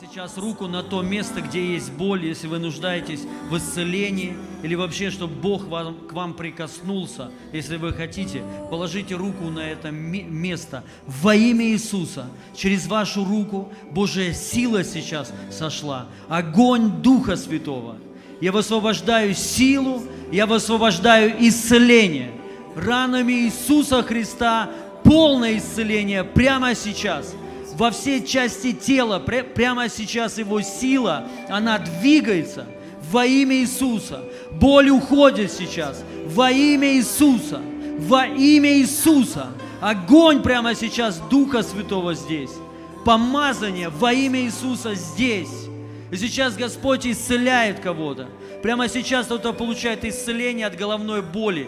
сейчас руку на то место, где есть боль, если вы нуждаетесь в исцелении, или вообще, чтобы Бог вам, к вам прикоснулся, если вы хотите, положите руку на это место во имя Иисуса. Через вашу руку Божья сила сейчас сошла, огонь Духа Святого. Я высвобождаю силу, я высвобождаю исцеление. Ранами Иисуса Христа полное исцеление прямо сейчас – во все части тела, прямо сейчас его сила, она двигается во имя Иисуса. Боль уходит сейчас во имя Иисуса. Во имя Иисуса. Огонь прямо сейчас Духа Святого здесь. Помазание во имя Иисуса здесь. И сейчас Господь исцеляет кого-то. Прямо сейчас кто-то получает исцеление от головной боли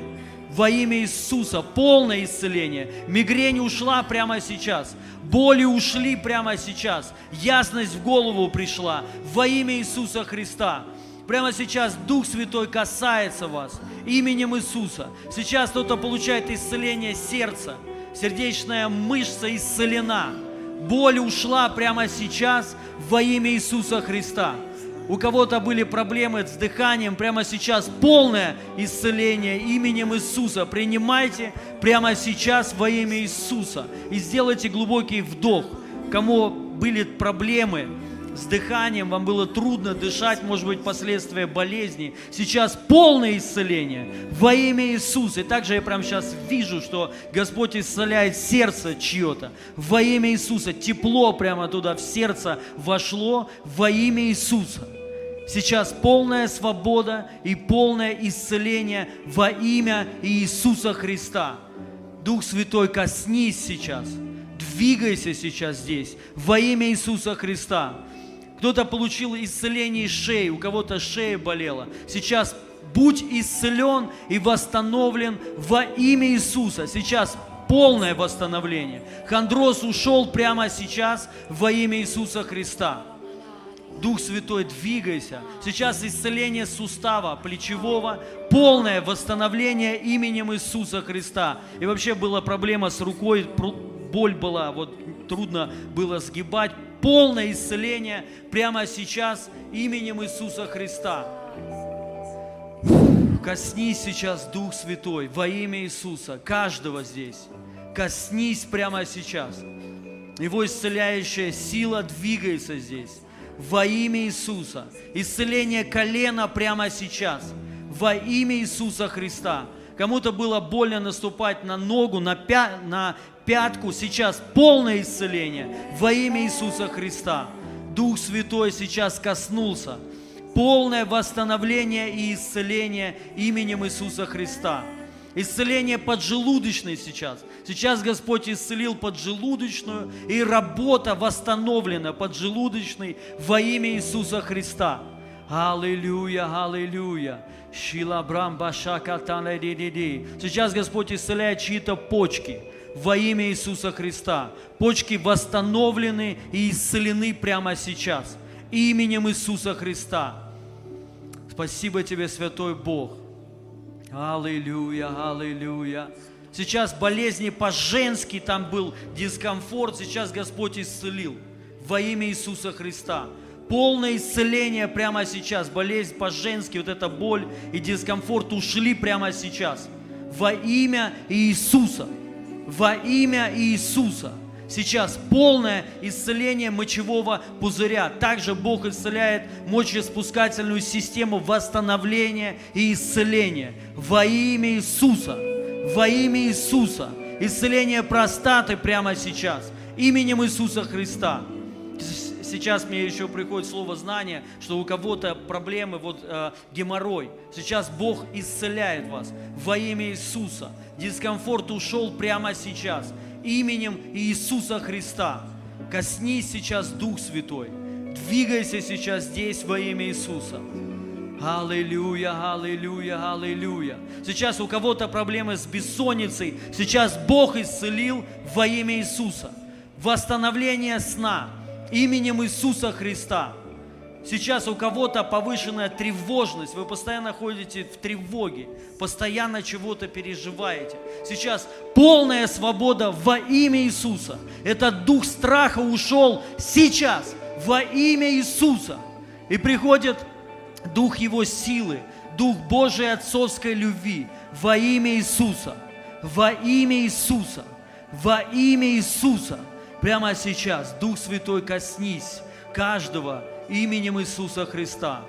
во имя Иисуса, полное исцеление. Мигрень ушла прямо сейчас, боли ушли прямо сейчас, ясность в голову пришла во имя Иисуса Христа. Прямо сейчас Дух Святой касается вас именем Иисуса. Сейчас кто-то получает исцеление сердца, сердечная мышца исцелена. Боль ушла прямо сейчас во имя Иисуса Христа у кого-то были проблемы с дыханием, прямо сейчас полное исцеление именем Иисуса. Принимайте прямо сейчас во имя Иисуса и сделайте глубокий вдох. Кому были проблемы с дыханием, вам было трудно дышать, может быть, последствия болезни. Сейчас полное исцеление во имя Иисуса. И также я прямо сейчас вижу, что Господь исцеляет сердце чье-то. Во имя Иисуса. Тепло прямо туда в сердце вошло во имя Иисуса. Сейчас полная свобода и полное исцеление во имя Иисуса Христа. Дух Святой, коснись сейчас. Двигайся сейчас здесь во имя Иисуса Христа. Кто-то получил исцеление шеи, у кого-то шея болела. Сейчас будь исцелен и восстановлен во имя Иисуса. Сейчас полное восстановление. Хондроз ушел прямо сейчас во имя Иисуса Христа. Дух Святой, двигайся. Сейчас исцеление сустава плечевого, полное восстановление именем Иисуса Христа. И вообще была проблема с рукой, боль была, вот трудно было сгибать полное исцеление прямо сейчас именем Иисуса Христа. Коснись сейчас, Дух Святой, во имя Иисуса, каждого здесь. Коснись прямо сейчас. Его исцеляющая сила двигается здесь. Во имя Иисуса. Исцеление колена прямо сейчас. Во имя Иисуса Христа. Кому-то было больно наступать на ногу, на, пя, на пятку, сейчас полное исцеление во имя Иисуса Христа. Дух Святой сейчас коснулся. Полное восстановление и исцеление именем Иисуса Христа. Исцеление поджелудочной сейчас. Сейчас Господь исцелил поджелудочную, и работа восстановлена поджелудочной во имя Иисуса Христа. Аллилуйя, аллилуйя. Сейчас Господь исцеляет чьи-то почки во имя Иисуса Христа. Почки восстановлены и исцелены прямо сейчас. Именем Иисуса Христа. Спасибо тебе, Святой Бог. Аллилуйя, аллилуйя. Сейчас болезни по-женски, там был дискомфорт, сейчас Господь исцелил во имя Иисуса Христа полное исцеление прямо сейчас. Болезнь по-женски, вот эта боль и дискомфорт ушли прямо сейчас. Во имя Иисуса. Во имя Иисуса. Сейчас полное исцеление мочевого пузыря. Также Бог исцеляет мочеспускательную систему восстановления и исцеления. Во имя Иисуса. Во имя Иисуса. Исцеление простаты прямо сейчас. Именем Иисуса Христа сейчас мне еще приходит слово знание, что у кого-то проблемы, вот э, геморрой. Сейчас Бог исцеляет вас во имя Иисуса. Дискомфорт ушел прямо сейчас. Именем Иисуса Христа. Коснись сейчас Дух Святой. Двигайся сейчас здесь во имя Иисуса. Аллилуйя, аллилуйя, аллилуйя. Сейчас у кого-то проблемы с бессонницей. Сейчас Бог исцелил во имя Иисуса. Восстановление сна именем Иисуса Христа. Сейчас у кого-то повышенная тревожность, вы постоянно ходите в тревоге, постоянно чего-то переживаете. Сейчас полная свобода во имя Иисуса. Этот дух страха ушел сейчас во имя Иисуса. И приходит Дух Его силы, Дух Божией отцовской любви во имя Иисуса. Во имя Иисуса. Во имя Иисуса. Прямо сейчас, Дух Святой, коснись каждого именем Иисуса Христа.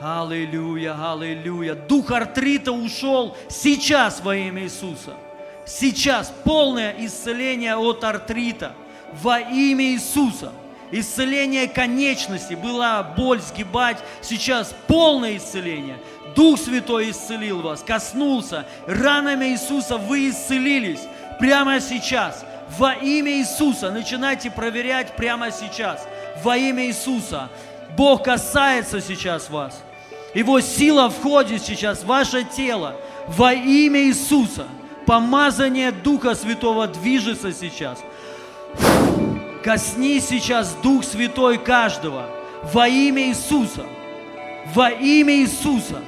Аллилуйя, аллилуйя. Дух артрита ушел сейчас во имя Иисуса. Сейчас полное исцеление от артрита во имя Иисуса. Исцеление конечности, была боль сгибать, сейчас полное исцеление. Дух Святой исцелил вас, коснулся. Ранами Иисуса вы исцелились прямо сейчас. Во имя Иисуса начинайте проверять прямо сейчас. Во имя Иисуса. Бог касается сейчас вас. Его сила входит сейчас в ваше тело. Во имя Иисуса. Помазание Духа Святого движется сейчас. Косни сейчас Дух Святой каждого во имя Иисуса. Во имя Иисуса.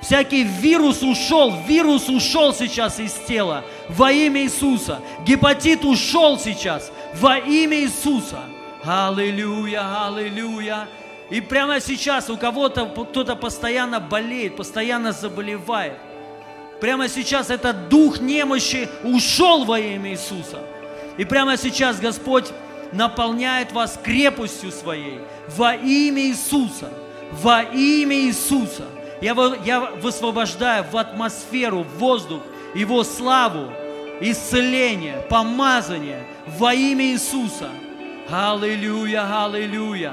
Всякий вирус ушел, вирус ушел сейчас из тела во имя Иисуса. Гепатит ушел сейчас во имя Иисуса. Аллилуйя, аллилуйя. И прямо сейчас у кого-то кто-то постоянно болеет, постоянно заболевает. Прямо сейчас этот дух немощи ушел во имя Иисуса. И прямо сейчас Господь наполняет вас крепостью своей во имя Иисуса. Во имя Иисуса. Я, я высвобождаю в атмосферу, в воздух Его славу, исцеление, помазание во имя Иисуса. Аллилуйя, аллилуйя.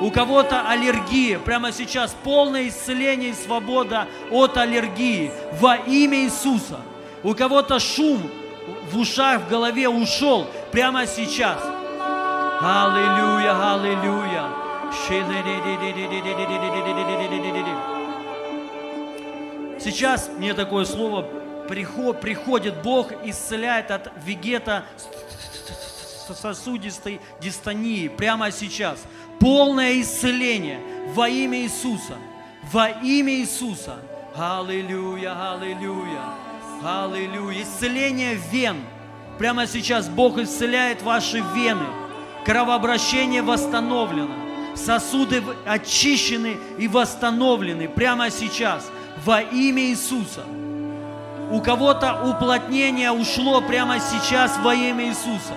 У кого-то аллергия, прямо сейчас полное исцеление и свобода от аллергии во имя Иисуса. У кого-то шум в ушах, в голове ушел прямо сейчас. Аллилуйя, аллилуйя. Сейчас мне такое слово приход, приходит Бог, исцеляет от вегета сосудистой дистонии прямо сейчас. Полное исцеление во имя Иисуса. Во имя Иисуса. Аллилуйя, аллилуйя, аллилуйя. Исцеление вен. Прямо сейчас Бог исцеляет ваши вены. Кровообращение восстановлено. Сосуды очищены и восстановлены прямо сейчас во имя Иисуса. У кого-то уплотнение ушло прямо сейчас во имя Иисуса.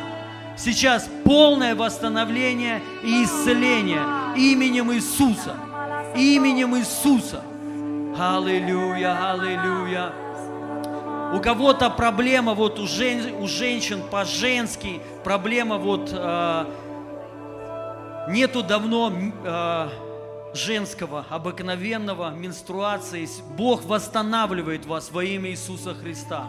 Сейчас полное восстановление и исцеление именем Иисуса. Именем Иисуса. Аллилуйя, аллилуйя. У кого-то проблема вот у, жен, у женщин по-женски, проблема вот э, нету давно э, женского, обыкновенного менструации. Бог восстанавливает вас во имя Иисуса Христа.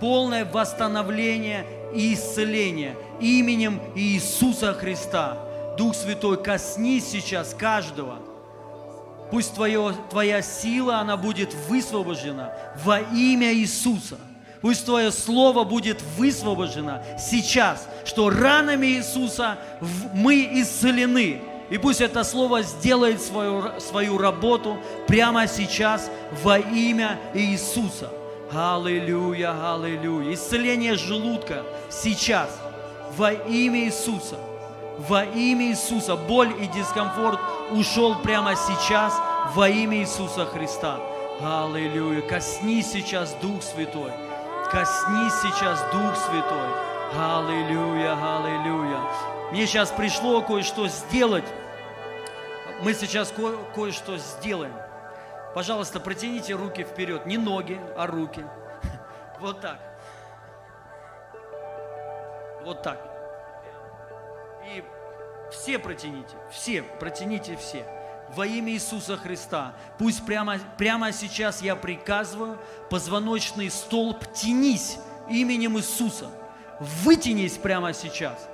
Полное восстановление и исцеление именем Иисуса Христа. Дух Святой, коснись сейчас каждого. Пусть твое, твоя сила, она будет высвобождена во имя Иисуса. Пусть Твое Слово будет высвобождено сейчас, что ранами Иисуса мы исцелены. И пусть это Слово сделает свою, свою работу прямо сейчас во имя Иисуса. Аллилуйя, аллилуйя. Исцеление желудка сейчас во имя Иисуса. Во имя Иисуса. Боль и дискомфорт ушел прямо сейчас во имя Иисуса Христа. Аллилуйя. Коснись сейчас Дух Святой. Коснись сейчас Дух Святой. Аллилуйя, аллилуйя. Мне сейчас пришло кое-что сделать. Мы сейчас ко- кое-что сделаем. Пожалуйста, протяните руки вперед. Не ноги, а руки. Вот так. Вот так. И все протяните, все, протяните все. Во имя Иисуса Христа. Пусть прямо, прямо сейчас я приказываю, позвоночный столб, тянись именем Иисуса. Вытянись прямо сейчас.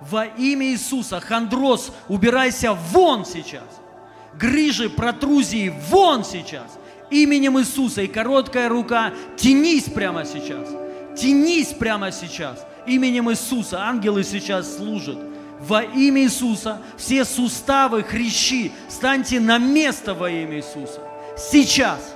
Во имя Иисуса. Хандроз, убирайся вон сейчас. Грыжи, протрузии, вон сейчас. Именем Иисуса. И короткая рука, тянись прямо сейчас. Тянись прямо сейчас именем Иисуса. Ангелы сейчас служат. Во имя Иисуса все суставы, хрящи, станьте на место во имя Иисуса. Сейчас,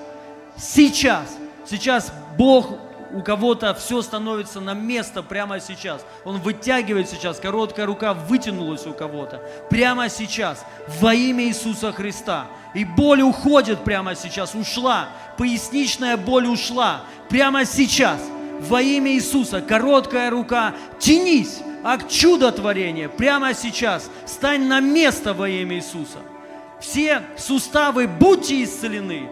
сейчас, сейчас Бог у кого-то все становится на место прямо сейчас. Он вытягивает сейчас, короткая рука вытянулась у кого-то. Прямо сейчас, во имя Иисуса Христа. И боль уходит прямо сейчас, ушла. Поясничная боль ушла. Прямо сейчас, во имя Иисуса, короткая рука, тянись, акт чудотворения прямо сейчас. Стань на место во имя Иисуса. Все суставы будьте исцелены.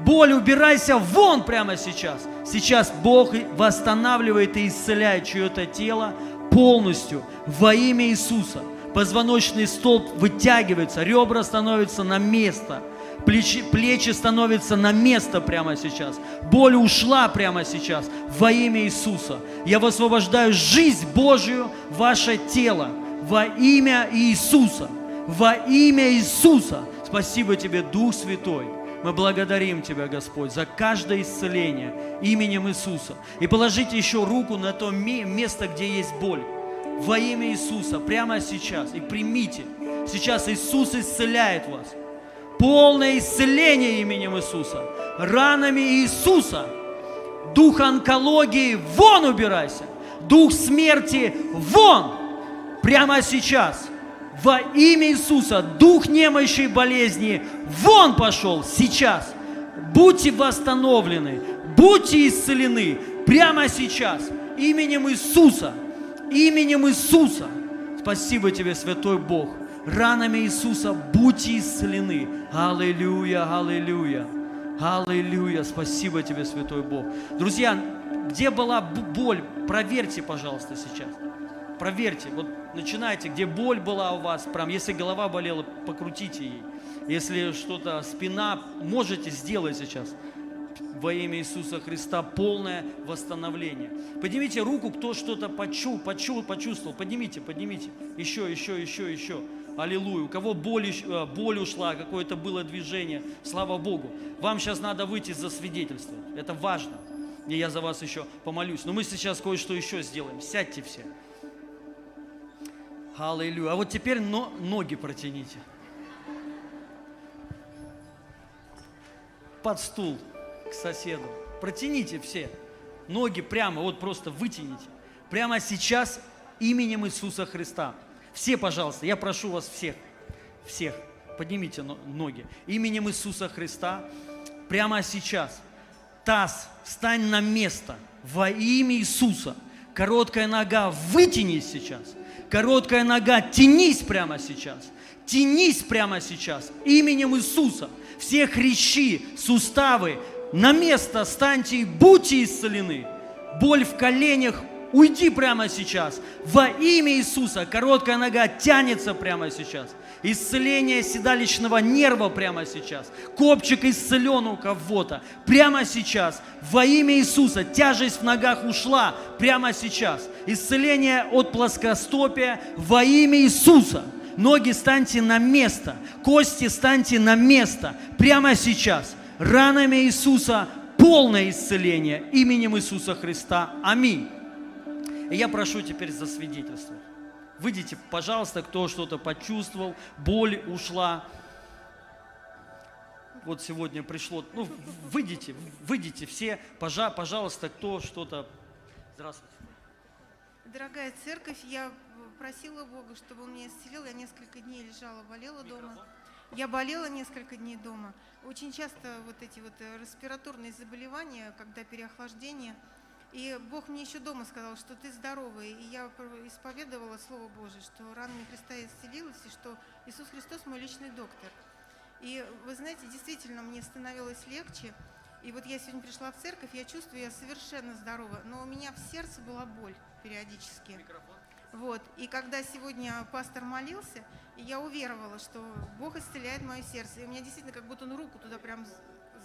Боль, убирайся вон прямо сейчас. Сейчас Бог восстанавливает и исцеляет чье-то тело полностью во имя Иисуса. Позвоночный столб вытягивается, ребра становятся на место, плечи, плечи становятся на место прямо сейчас. Боль ушла прямо сейчас во имя Иисуса. Я высвобождаю жизнь Божию в ваше тело во имя Иисуса. Во имя Иисуса. Спасибо тебе, Дух Святой. Мы благодарим Тебя, Господь, за каждое исцеление именем Иисуса. И положите еще руку на то место, где есть боль. Во имя Иисуса, прямо сейчас. И примите. Сейчас Иисус исцеляет вас. Полное исцеление именем Иисуса. Ранами Иисуса. Дух онкологии, вон убирайся. Дух смерти, вон. Прямо сейчас во имя Иисуса, дух немощи и болезни, вон пошел сейчас. Будьте восстановлены, будьте исцелены прямо сейчас, именем Иисуса, именем Иисуса. Спасибо тебе, Святой Бог. Ранами Иисуса будьте исцелены. Аллилуйя, аллилуйя. Аллилуйя. Спасибо тебе, Святой Бог. Друзья, где была боль, проверьте, пожалуйста, сейчас. Проверьте, вот начинайте, где боль была у вас, прям, если голова болела, покрутите ей. Если что-то, спина, можете сделать сейчас во имя Иисуса Христа полное восстановление. Поднимите руку, кто что-то почул, почул, почувствовал. Поднимите, поднимите. Еще, еще, еще, еще. Аллилуйя. У кого боль, э, боль ушла, какое-то было движение. Слава Богу. Вам сейчас надо выйти за свидетельство. Это важно. И я за вас еще помолюсь. Но мы сейчас кое-что еще сделаем. Сядьте все. Аллилуйя. А вот теперь но, ноги протяните. Под стул к соседу. Протяните все. Ноги прямо, вот просто вытяните. Прямо сейчас именем Иисуса Христа. Все, пожалуйста, я прошу вас всех, всех, поднимите ноги. Именем Иисуса Христа прямо сейчас. Таз, стань на место во имя Иисуса. Короткая нога, вытянись сейчас. Короткая нога, тянись прямо сейчас. Тянись прямо сейчас именем Иисуса. Все хрящи, суставы, на место станьте и будьте исцелены. Боль в коленях, уйди прямо сейчас. Во имя Иисуса короткая нога тянется прямо сейчас. Исцеление седалищного нерва прямо сейчас. Копчик исцелен у кого-то прямо сейчас. Во имя Иисуса тяжесть в ногах ушла прямо сейчас. Исцеление от плоскостопия во имя Иисуса. Ноги станьте на место, кости станьте на место прямо сейчас. Ранами Иисуса полное исцеление именем Иисуса Христа. Аминь. И я прошу теперь за свидетельство. Выйдите, пожалуйста, кто что-то почувствовал, боль ушла. Вот сегодня пришло, ну, выйдите, выйдите все, пожалуйста, кто что-то. Здравствуйте. Дорогая церковь, я просила Бога, чтобы Он меня исцелил. Я несколько дней лежала, болела Микрофон. дома. Я болела несколько дней дома. Очень часто вот эти вот э, респираторные заболевания, когда переохлаждение – и Бог мне еще дома сказал, что ты здоровый. И я исповедовала Слово Божие, что ранами Христа исцелилась, и что Иисус Христос мой личный доктор. И вы знаете, действительно, мне становилось легче. И вот я сегодня пришла в церковь, я чувствую, я совершенно здорова, но у меня в сердце была боль периодически. Микрофон. Вот. И когда сегодня пастор молился, я уверовала, что Бог исцеляет мое сердце. И у меня действительно как будто он руку туда прям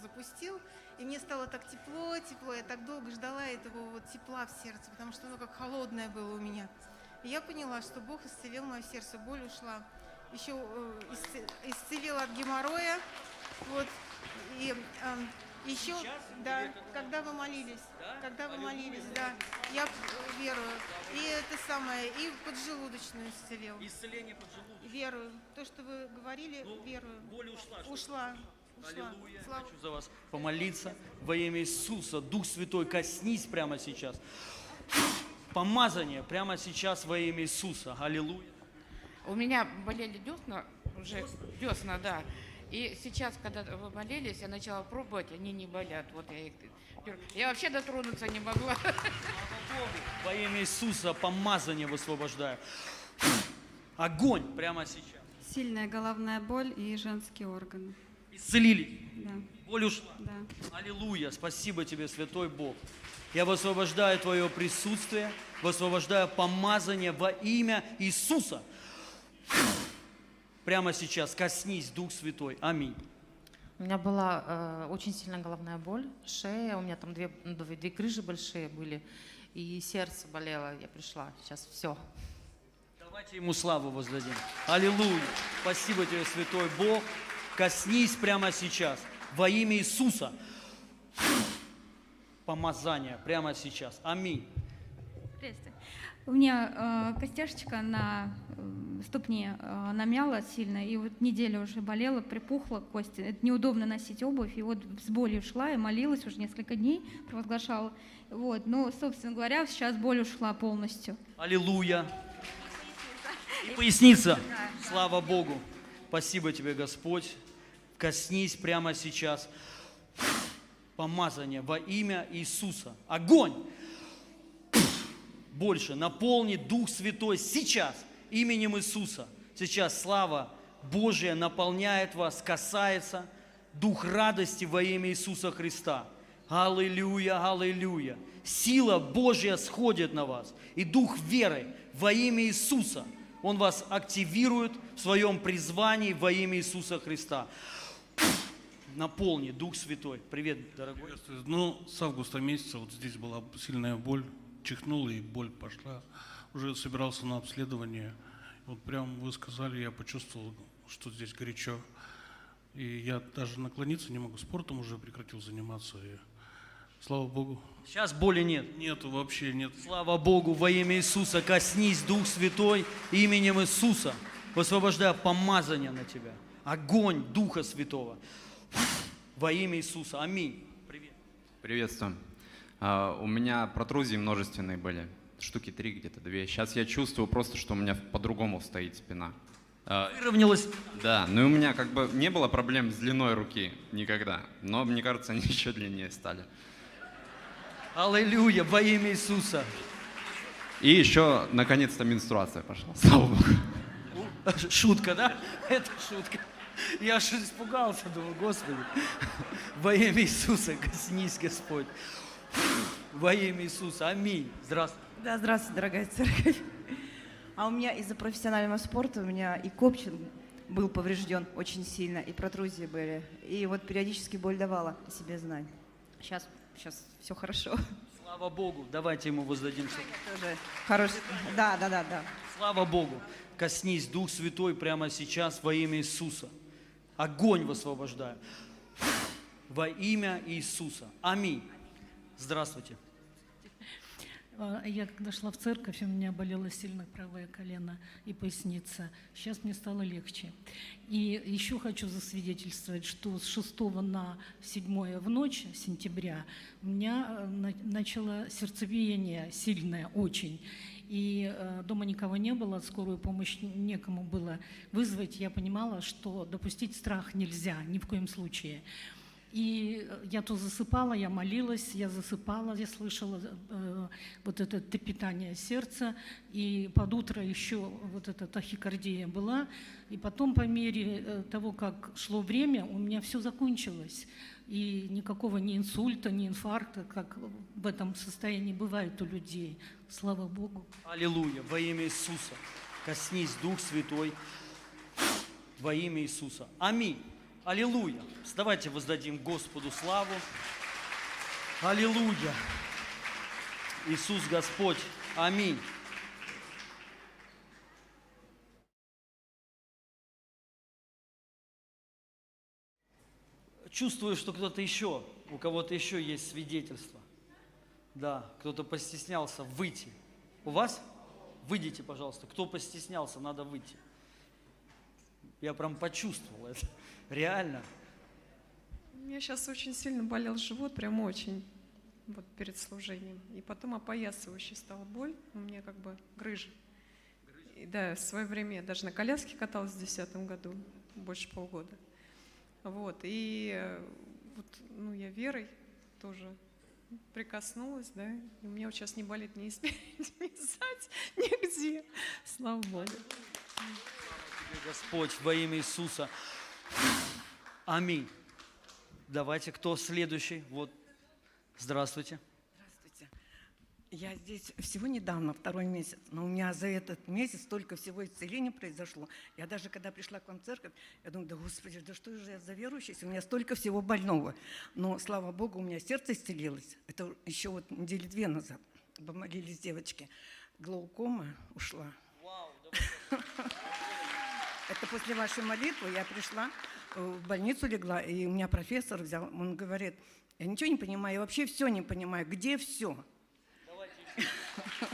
запустил, и мне стало так тепло, тепло. Я так долго ждала этого вот тепла в сердце, потому что оно как холодное было у меня. И я поняла, что Бог исцелил мое сердце, боль ушла. Еще э, исцелил от геморроя. Вот. И э, еще, Сейчас, да, когда вы молились, да? когда вы молились, да, я верую. И это самое, и поджелудочную исцелил. Исцеление поджелудочной. Верую. То, что вы говорили, ну, верую. Боль ушла. Ушла. Аллилуйя. Слава Хочу за вас помолиться во имя Иисуса. Дух Святой, коснись прямо сейчас. Помазание прямо сейчас во имя Иисуса. Аллилуйя. У меня болели десна, уже десна, да. И сейчас, когда вы молились, я начала пробовать, они не болят. Вот я их... Я вообще дотронуться не могла. Во имя Иисуса помазание высвобождаю. Огонь прямо сейчас. Сильная головная боль и женские органы. Исцелились. Да, Боль ушла. да. Аллилуйя. Спасибо тебе, Святой Бог. Я высвобождаю Твое присутствие, высвобождаю помазание во имя Иисуса. Прямо сейчас коснись, Дух Святой. Аминь. У меня была э, очень сильная головная боль, шея, у меня там две, две, две крыжи большие были, и сердце болело, я пришла, сейчас все. Давайте ему славу воздадим. Аллилуйя. Спасибо тебе, Святой Бог. Коснись прямо сейчас во имя Иисуса. Помазание прямо сейчас. Аминь. Приветствую. У меня э, костяшечка на э, ступне э, намяла сильно, и вот неделю уже болела, припухла кость. Это неудобно носить обувь, и вот с болью шла и молилась уже несколько дней, провозглашала. Вот, ну, собственно говоря, сейчас боль ушла полностью. Аллилуйя. И поясница. Слава Богу. Спасибо тебе, Господь. Коснись прямо сейчас. Помазание во имя Иисуса. Огонь. Больше наполни Дух Святой сейчас именем Иисуса. Сейчас слава Божья наполняет вас, касается Дух радости во имя Иисуса Христа. Аллилуйя, аллилуйя. Сила Божья сходит на вас. И Дух веры во имя Иисуса. Он вас активирует в своем призвании во имя Иисуса Христа. Наполни, Дух Святой. Привет, дорогой. Приветствую. Ну, с августа месяца вот здесь была сильная боль, чихнула и боль пошла. Уже собирался на обследование. Вот прям вы сказали, я почувствовал, что здесь горячо. И я даже наклониться не могу. Спортом уже прекратил заниматься. И, слава Богу. Сейчас боли нет. Нету вообще, нет. Слава Богу, во имя Иисуса, коснись, Дух Святой, именем Иисуса. Высвобождаю помазание на тебя. Огонь Духа Святого. Во имя Иисуса. Аминь. Привет. Приветствую. А, у меня протрузии множественные были, штуки три где-то, две. Сейчас я чувствую просто, что у меня по-другому стоит спина. А, Выровнялась. да, ну и у меня как бы не было проблем с длиной руки никогда, но мне кажется, они еще длиннее стали. Аллилуйя, во имя Иисуса. И еще, наконец-то, менструация пошла, слава богу. Шутка, да? Это шутка. Я аж испугался, думаю, Господи. Во имя Иисуса, коснись, Господь. Во имя Иисуса. Аминь. Здравствуй. Да, здравствуйте, дорогая церковь. А у меня из-за профессионального спорта у меня и копчин был поврежден очень сильно, и протрузии были. И вот периодически боль давала о себе знать. Сейчас, сейчас все хорошо. Слава Богу. Давайте ему воздадим. Тоже хороший. Да, да, да, да. Слава Богу. Коснись, Дух Святой, прямо сейчас во имя Иисуса. Огонь высвобождаю. Во имя Иисуса. Аминь. Здравствуйте. А, Я когда шла в церковь, у меня болело сильно правое колено и поясница. Сейчас мне стало легче. И еще хочу засвидетельствовать, что с 6 на 7 в ночь сентября у меня э, на- начало сердцебиение сильное очень. И э, дома никого не было, скорую помощь некому было вызвать. Я понимала, что допустить страх нельзя ни в коем случае. И э, я то засыпала, я молилась, я засыпала, я слышала э, вот это трепетание сердца, и под утро еще вот эта тахикардия была, и потом по мере э, того, как шло время, у меня все закончилось, и никакого ни инсульта, ни инфаркта, как в этом состоянии бывает у людей. Слава Богу. Аллилуйя. Во имя Иисуса. Коснись, Дух Святой. Во имя Иисуса. Аминь. Аллилуйя. Давайте воздадим Господу славу. Аллилуйя. Иисус Господь. Аминь. Чувствую, что кто-то еще, у кого-то еще есть свидетельство. Да, кто-то постеснялся выйти. У вас? Выйдите, пожалуйста. Кто постеснялся, надо выйти. Я прям почувствовал это. Реально. У меня сейчас очень сильно болел живот, прям очень, вот перед служением. И потом опоясывающей стала боль, у меня как бы грыжа. И, да, в свое время я даже на коляске каталась в 2010 году, больше полгода. Вот, и э, вот, ну, я верой тоже прикоснулась, да, и у меня вот сейчас не болит ни спереди, ни сзади, нигде. Слава Богу. Тебе, Господь, во имя Иисуса. Аминь. Давайте, кто следующий? Вот. Здравствуйте. Я здесь всего недавно, второй месяц, но у меня за этот месяц столько всего исцеления произошло. Я даже когда пришла к вам в церковь, я думаю, да господи, да что же я за верующий, у меня столько всего больного. Но, слава Богу, у меня сердце исцелилось. Это еще вот недели две назад помолились девочки. Глаукома ушла. Это после вашей молитвы я пришла, э, в больницу легла, и у меня профессор взял, он говорит, я ничего не понимаю, я вообще все не понимаю, где все?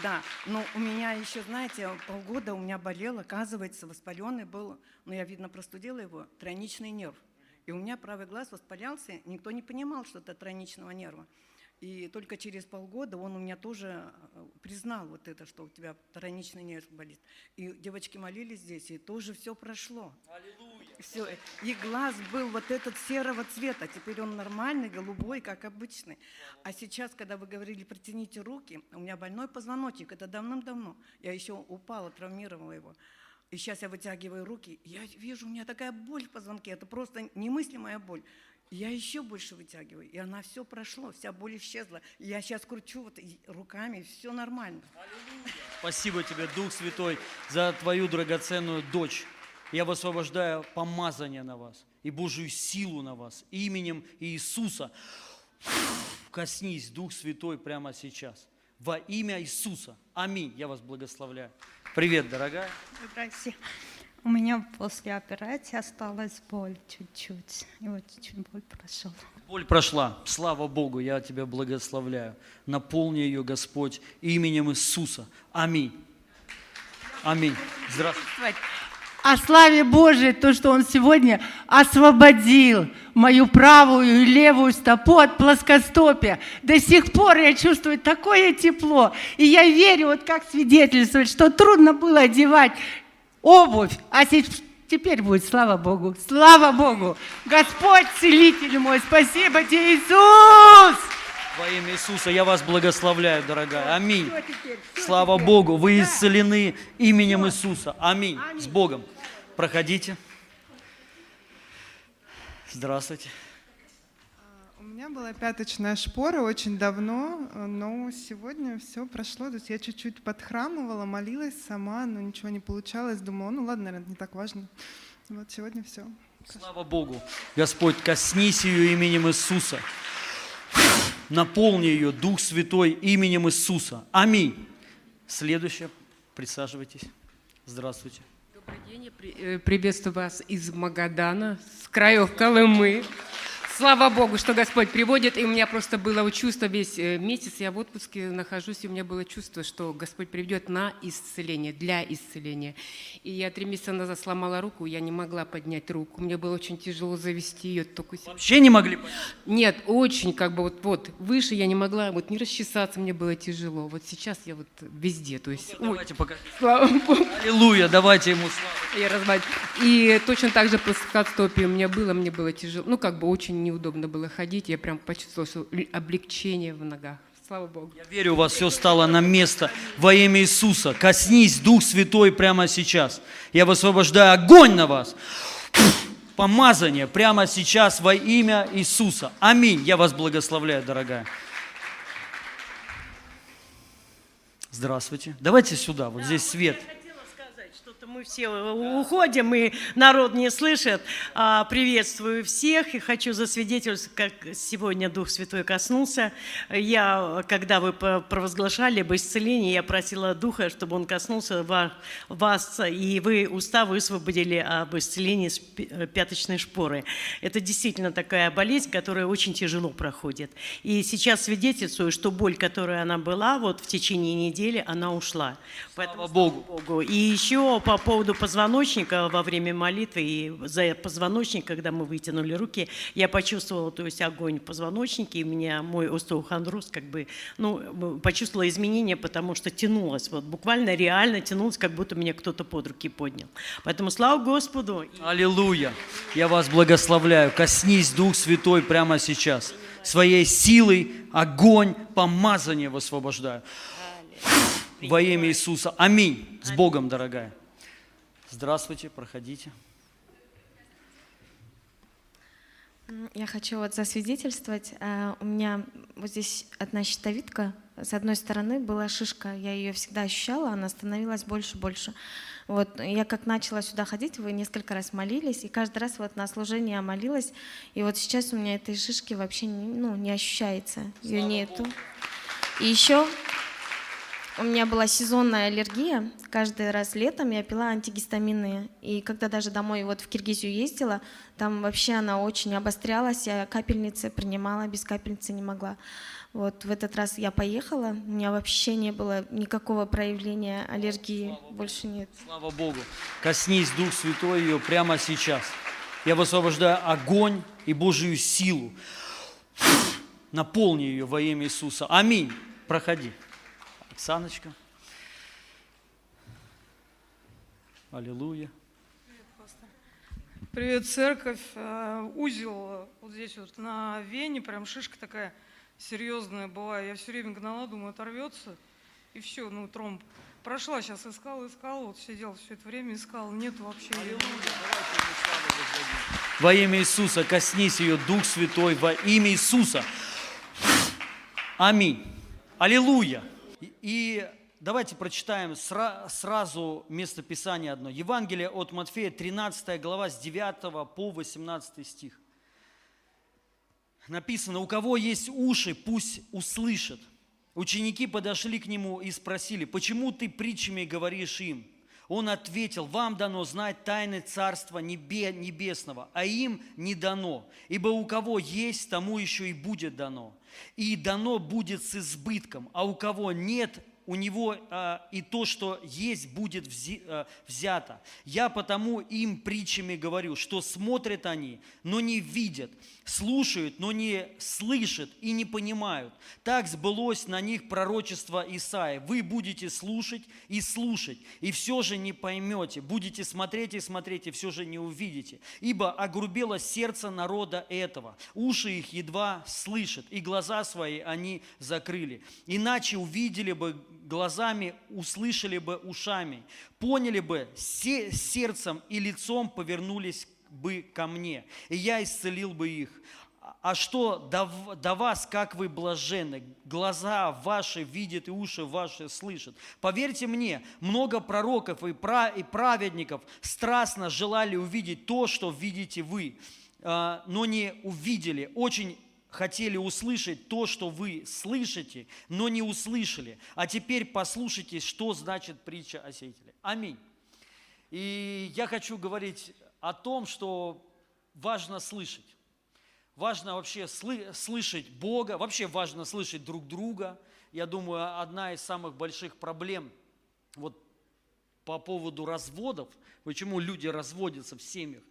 Да, но у меня еще, знаете, полгода у меня болел, оказывается, воспаленный был, но я, видно, простудила его, тройничный нерв. И у меня правый глаз воспалялся, никто не понимал, что это тройничного нерва. И только через полгода он у меня тоже э, признал вот это, что у тебя тройничный нерв болит. И девочки молились здесь, и тоже все прошло. Все. И глаз был вот этот серого цвета, теперь он нормальный, голубой, как обычный. А сейчас, когда вы говорили, протяните руки, у меня больной позвоночник, это давным-давно. Я еще упала, травмировала его. И сейчас я вытягиваю руки, я вижу, у меня такая боль в позвонке, это просто немыслимая боль. Я еще больше вытягиваю, и она все прошло, вся боль исчезла. Я сейчас кручу вот руками, все нормально. Спасибо тебе, Дух Святой, за твою драгоценную дочь. Я высвобождаю помазание на вас и Божию силу на вас именем Иисуса. Коснись, Дух Святой, прямо сейчас. Во имя Иисуса. Аминь. Я вас благословляю. Привет, дорогая. Здрасте. У меня после операции осталась боль чуть-чуть. И вот чуть боль прошла. Боль прошла. Слава Богу, я тебя благословляю. Наполни ее, Господь, именем Иисуса. Аминь. Аминь. Здравствуйте. О славе Божией, то, что Он сегодня освободил мою правую и левую стопу от плоскостопия. До сих пор я чувствую такое тепло. И я верю, вот как свидетельствовать, что трудно было одевать обувь, а теперь будет, слава Богу, слава Богу. Господь, целитель мой, спасибо тебе, Иисус! Во имя Иисуса я вас благословляю, дорогая. Аминь. Слава Богу, вы исцелены именем Иисуса. Аминь. С Богом. Проходите. Здравствуйте. У меня была пяточная шпора очень давно, но сегодня все прошло. То есть я чуть-чуть подхрамывала, молилась сама, но ничего не получалось. Думала, ну ладно, наверное, не так важно. Вот сегодня все. Слава Богу. Господь, коснись ее именем Иисуса. Наполни ее, Дух Святой, именем Иисуса. Аминь. Следующее. Присаживайтесь. Здравствуйте. Добрый день. Я э, приветствую вас из Магадана, с краев Колымы. Слава Богу, что Господь приводит, и у меня просто было чувство весь э, месяц, я в отпуске нахожусь, и у меня было чувство, что Господь приведет на исцеление, для исцеления. И я три месяца назад сломала руку, я не могла поднять руку, мне было очень тяжело завести ее. Только... Вообще не могли? Нет, очень как бы вот, вот выше я не могла, вот не расчесаться мне было тяжело. Вот сейчас я вот везде, то есть... Ну, давайте пока. Слава Богу. Аллилуйя, давайте ему славу. Я размать. И точно так же плоскостопие у меня было, мне было тяжело. Ну, как бы очень неудобно было ходить. Я прям почувствовала что облегчение в ногах. Слава Богу. Я верю, у вас все стало на место во имя Иисуса. Коснись, Дух Святой, прямо сейчас. Я высвобождаю огонь на вас. Помазание прямо сейчас во имя Иисуса. Аминь. Я вас благословляю, дорогая. Здравствуйте. Давайте сюда, вот здесь свет. Мы все уходим, и народ не слышит. А, Приветствую всех и хочу засвидетельствовать, как сегодня Дух Святой коснулся. Я, когда вы по- провозглашали об исцелении, я просила Духа, чтобы Он коснулся ва- вас, и вы уста высвободили об исцелении э, пяточной шпоры. Это действительно такая болезнь, которая очень тяжело проходит. И сейчас свидетельствую, что боль, которая она была вот в течение недели, она ушла. Поэтому, Богу. Богу. И еще все по поводу позвоночника во время молитвы и за позвоночник, когда мы вытянули руки, я почувствовала, то есть огонь в позвоночнике, и у меня мой остеохондроз как бы, ну, почувствовала изменения, потому что тянулась, вот буквально реально тянулась, как будто меня кто-то под руки поднял. Поэтому слава Господу. Аллилуйя. Я вас благословляю. Коснись, Дух Святой, прямо сейчас. Своей силой огонь, помазание высвобождаю. Во имя Иисуса. Аминь. С Богом, дорогая. Здравствуйте, проходите. Я хочу вот засвидетельствовать. А, У меня вот здесь одна щитовидка. С одной стороны была шишка. Я ее всегда ощущала, она становилась больше и больше. Вот я как начала сюда ходить, вы несколько раз молились, и каждый раз вот на служение я молилась, и вот сейчас у меня этой шишки вообще ну, не ощущается, ее нету. И еще у меня была сезонная аллергия. Каждый раз летом я пила антигистаминные. И когда даже домой вот в Киргизию ездила, там вообще она очень обострялась. Я капельницы принимала, без капельницы не могла. Вот в этот раз я поехала, у меня вообще не было никакого проявления аллергии, больше нет. Слава Богу. Коснись, Дух Святой, ее прямо сейчас. Я высвобождаю огонь и Божию силу. Наполни ее во имя Иисуса. Аминь. Проходи. Оксаночка. Аллилуйя. Привет, церковь. Э, Узел вот здесь вот на вене, прям шишка такая серьезная была. Я все время гнала, думаю, оторвется. И все, ну, тромб. Прошла, сейчас искала, искала, вот сидел все это время, искал, нет вообще. Во имя Иисуса коснись ее, Дух Святой, во имя Иисуса. Аминь. Аллилуйя. И- давайте прочитаем сра- сразу местописание одно. Евангелие от Матфея, 13 глава, с 9 по 18 стих. Написано, у кого есть уши, пусть услышит. Ученики подошли к нему и спросили, почему ты притчами говоришь им? Он ответил, вам дано знать тайны Царства Небе- Небесного, а им не дано. Ибо у кого есть, тому еще и будет дано. И дано будет с избытком, а у кого нет, у него а, и то, что есть, будет взи- а, взято. Я потому им притчами говорю, что смотрят они, но не видят, слушают, но не слышат и не понимают. Так сбылось на них пророчество Исаия. Вы будете слушать и слушать, и все же не поймете. Будете смотреть и смотреть, и все же не увидите. Ибо огрубело сердце народа этого. Уши их едва слышат, и глаза свои они закрыли. Иначе увидели бы глазами, услышали бы ушами, поняли бы се- сердцем и лицом повернулись бы ко мне, и я исцелил бы их. А что до, до вас, как вы блаженны, глаза ваши видят и уши ваши слышат. Поверьте мне, много пророков и, пра- и праведников страстно желали увидеть то, что видите вы, а, но не увидели. Очень хотели услышать то, что вы слышите, но не услышали. А теперь послушайте, что значит притча о сеятеле. Аминь. И я хочу говорить о том, что важно слышать. Важно вообще сlı- слышать Бога, вообще важно слышать друг друга. Я думаю, одна из самых больших проблем вот по поводу разводов, почему люди разводятся в семьях,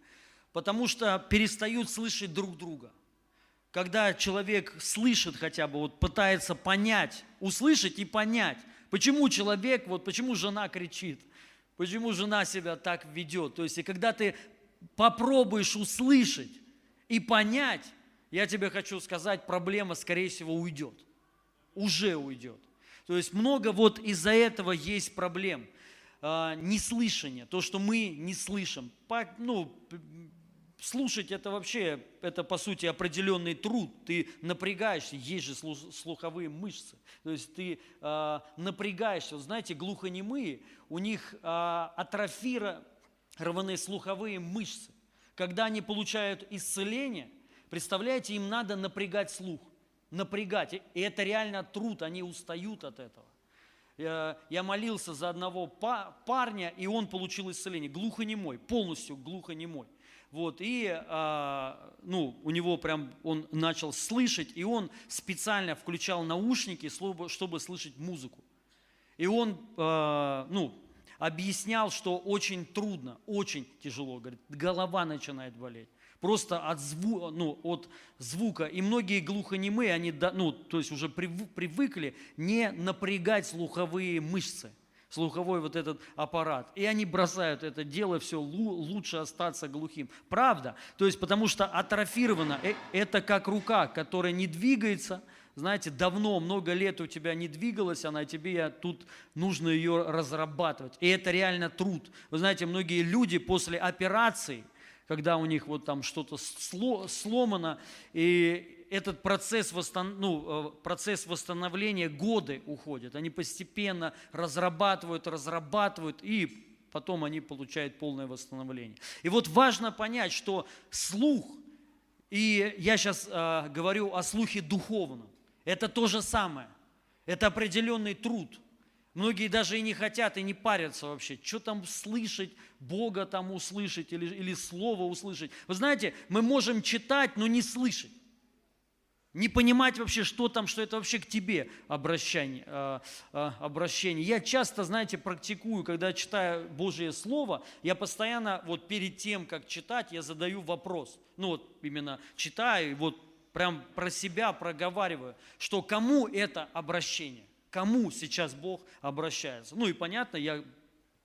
потому что перестают слышать друг друга. Когда человек слышит хотя бы, вот пытается понять, услышать и понять, почему человек, вот почему жена кричит, почему жена себя так ведет. То есть, и когда ты попробуешь услышать и понять, я тебе хочу сказать, проблема, скорее всего, уйдет. Уже уйдет. То есть много вот из-за этого есть проблем. А, неслышание, то, что мы не слышим. Ну, слушать это вообще, это по сути определенный труд. Ты напрягаешься, есть же слу- слуховые мышцы. То есть ты а, напрягаешься. Вот знаете, глухонемые, у них а, атрофированы слуховые мышцы. Когда они получают исцеление, представляете, им надо напрягать слух. Напрягать. И- это реально труд, они устают от этого. Я, молился за одного па- парня, и он получил исцеление. Глухонемой, полностью глухонемой. Вот, и, а, ну, у него прям, он начал слышать, и он специально включал наушники, чтобы, чтобы слышать музыку. И он, а, ну, объяснял, что очень трудно, очень тяжело, говорит, голова начинает болеть. Просто от, зву, ну, от звука. И многие глухонемые, они ну, то есть уже привыкли не напрягать слуховые мышцы слуховой вот этот аппарат. И они бросают это дело, все, лучше остаться глухим. Правда. То есть потому что атрофировано. Э, это как рука, которая не двигается, знаете, давно, много лет у тебя не двигалась она, тебе тут нужно ее разрабатывать. И это реально труд. Вы знаете, многие люди после операции, когда у них вот там что-то сломано, и этот процесс, восстан... ну, э, процесс восстановления годы уходит. Они постепенно разрабатывают, разрабатывают, и потом они получают полное восстановление. И вот важно понять, что слух, и я сейчас э, говорю о слухе духовном, это то же самое. Это определенный труд. Многие даже и не хотят, и не парятся вообще. Что там слышать, Бога там услышать или, или Слово услышать. Вы знаете, мы можем читать, но не слышать. Не понимать вообще, что там, что это вообще к тебе обращение. Э, э, обращение. Я часто, знаете, практикую, когда читаю Божье Слово, я постоянно вот перед тем, как читать, я задаю вопрос. Ну вот именно читаю, вот прям про себя проговариваю, что кому это обращение, кому сейчас Бог обращается. Ну и понятно, я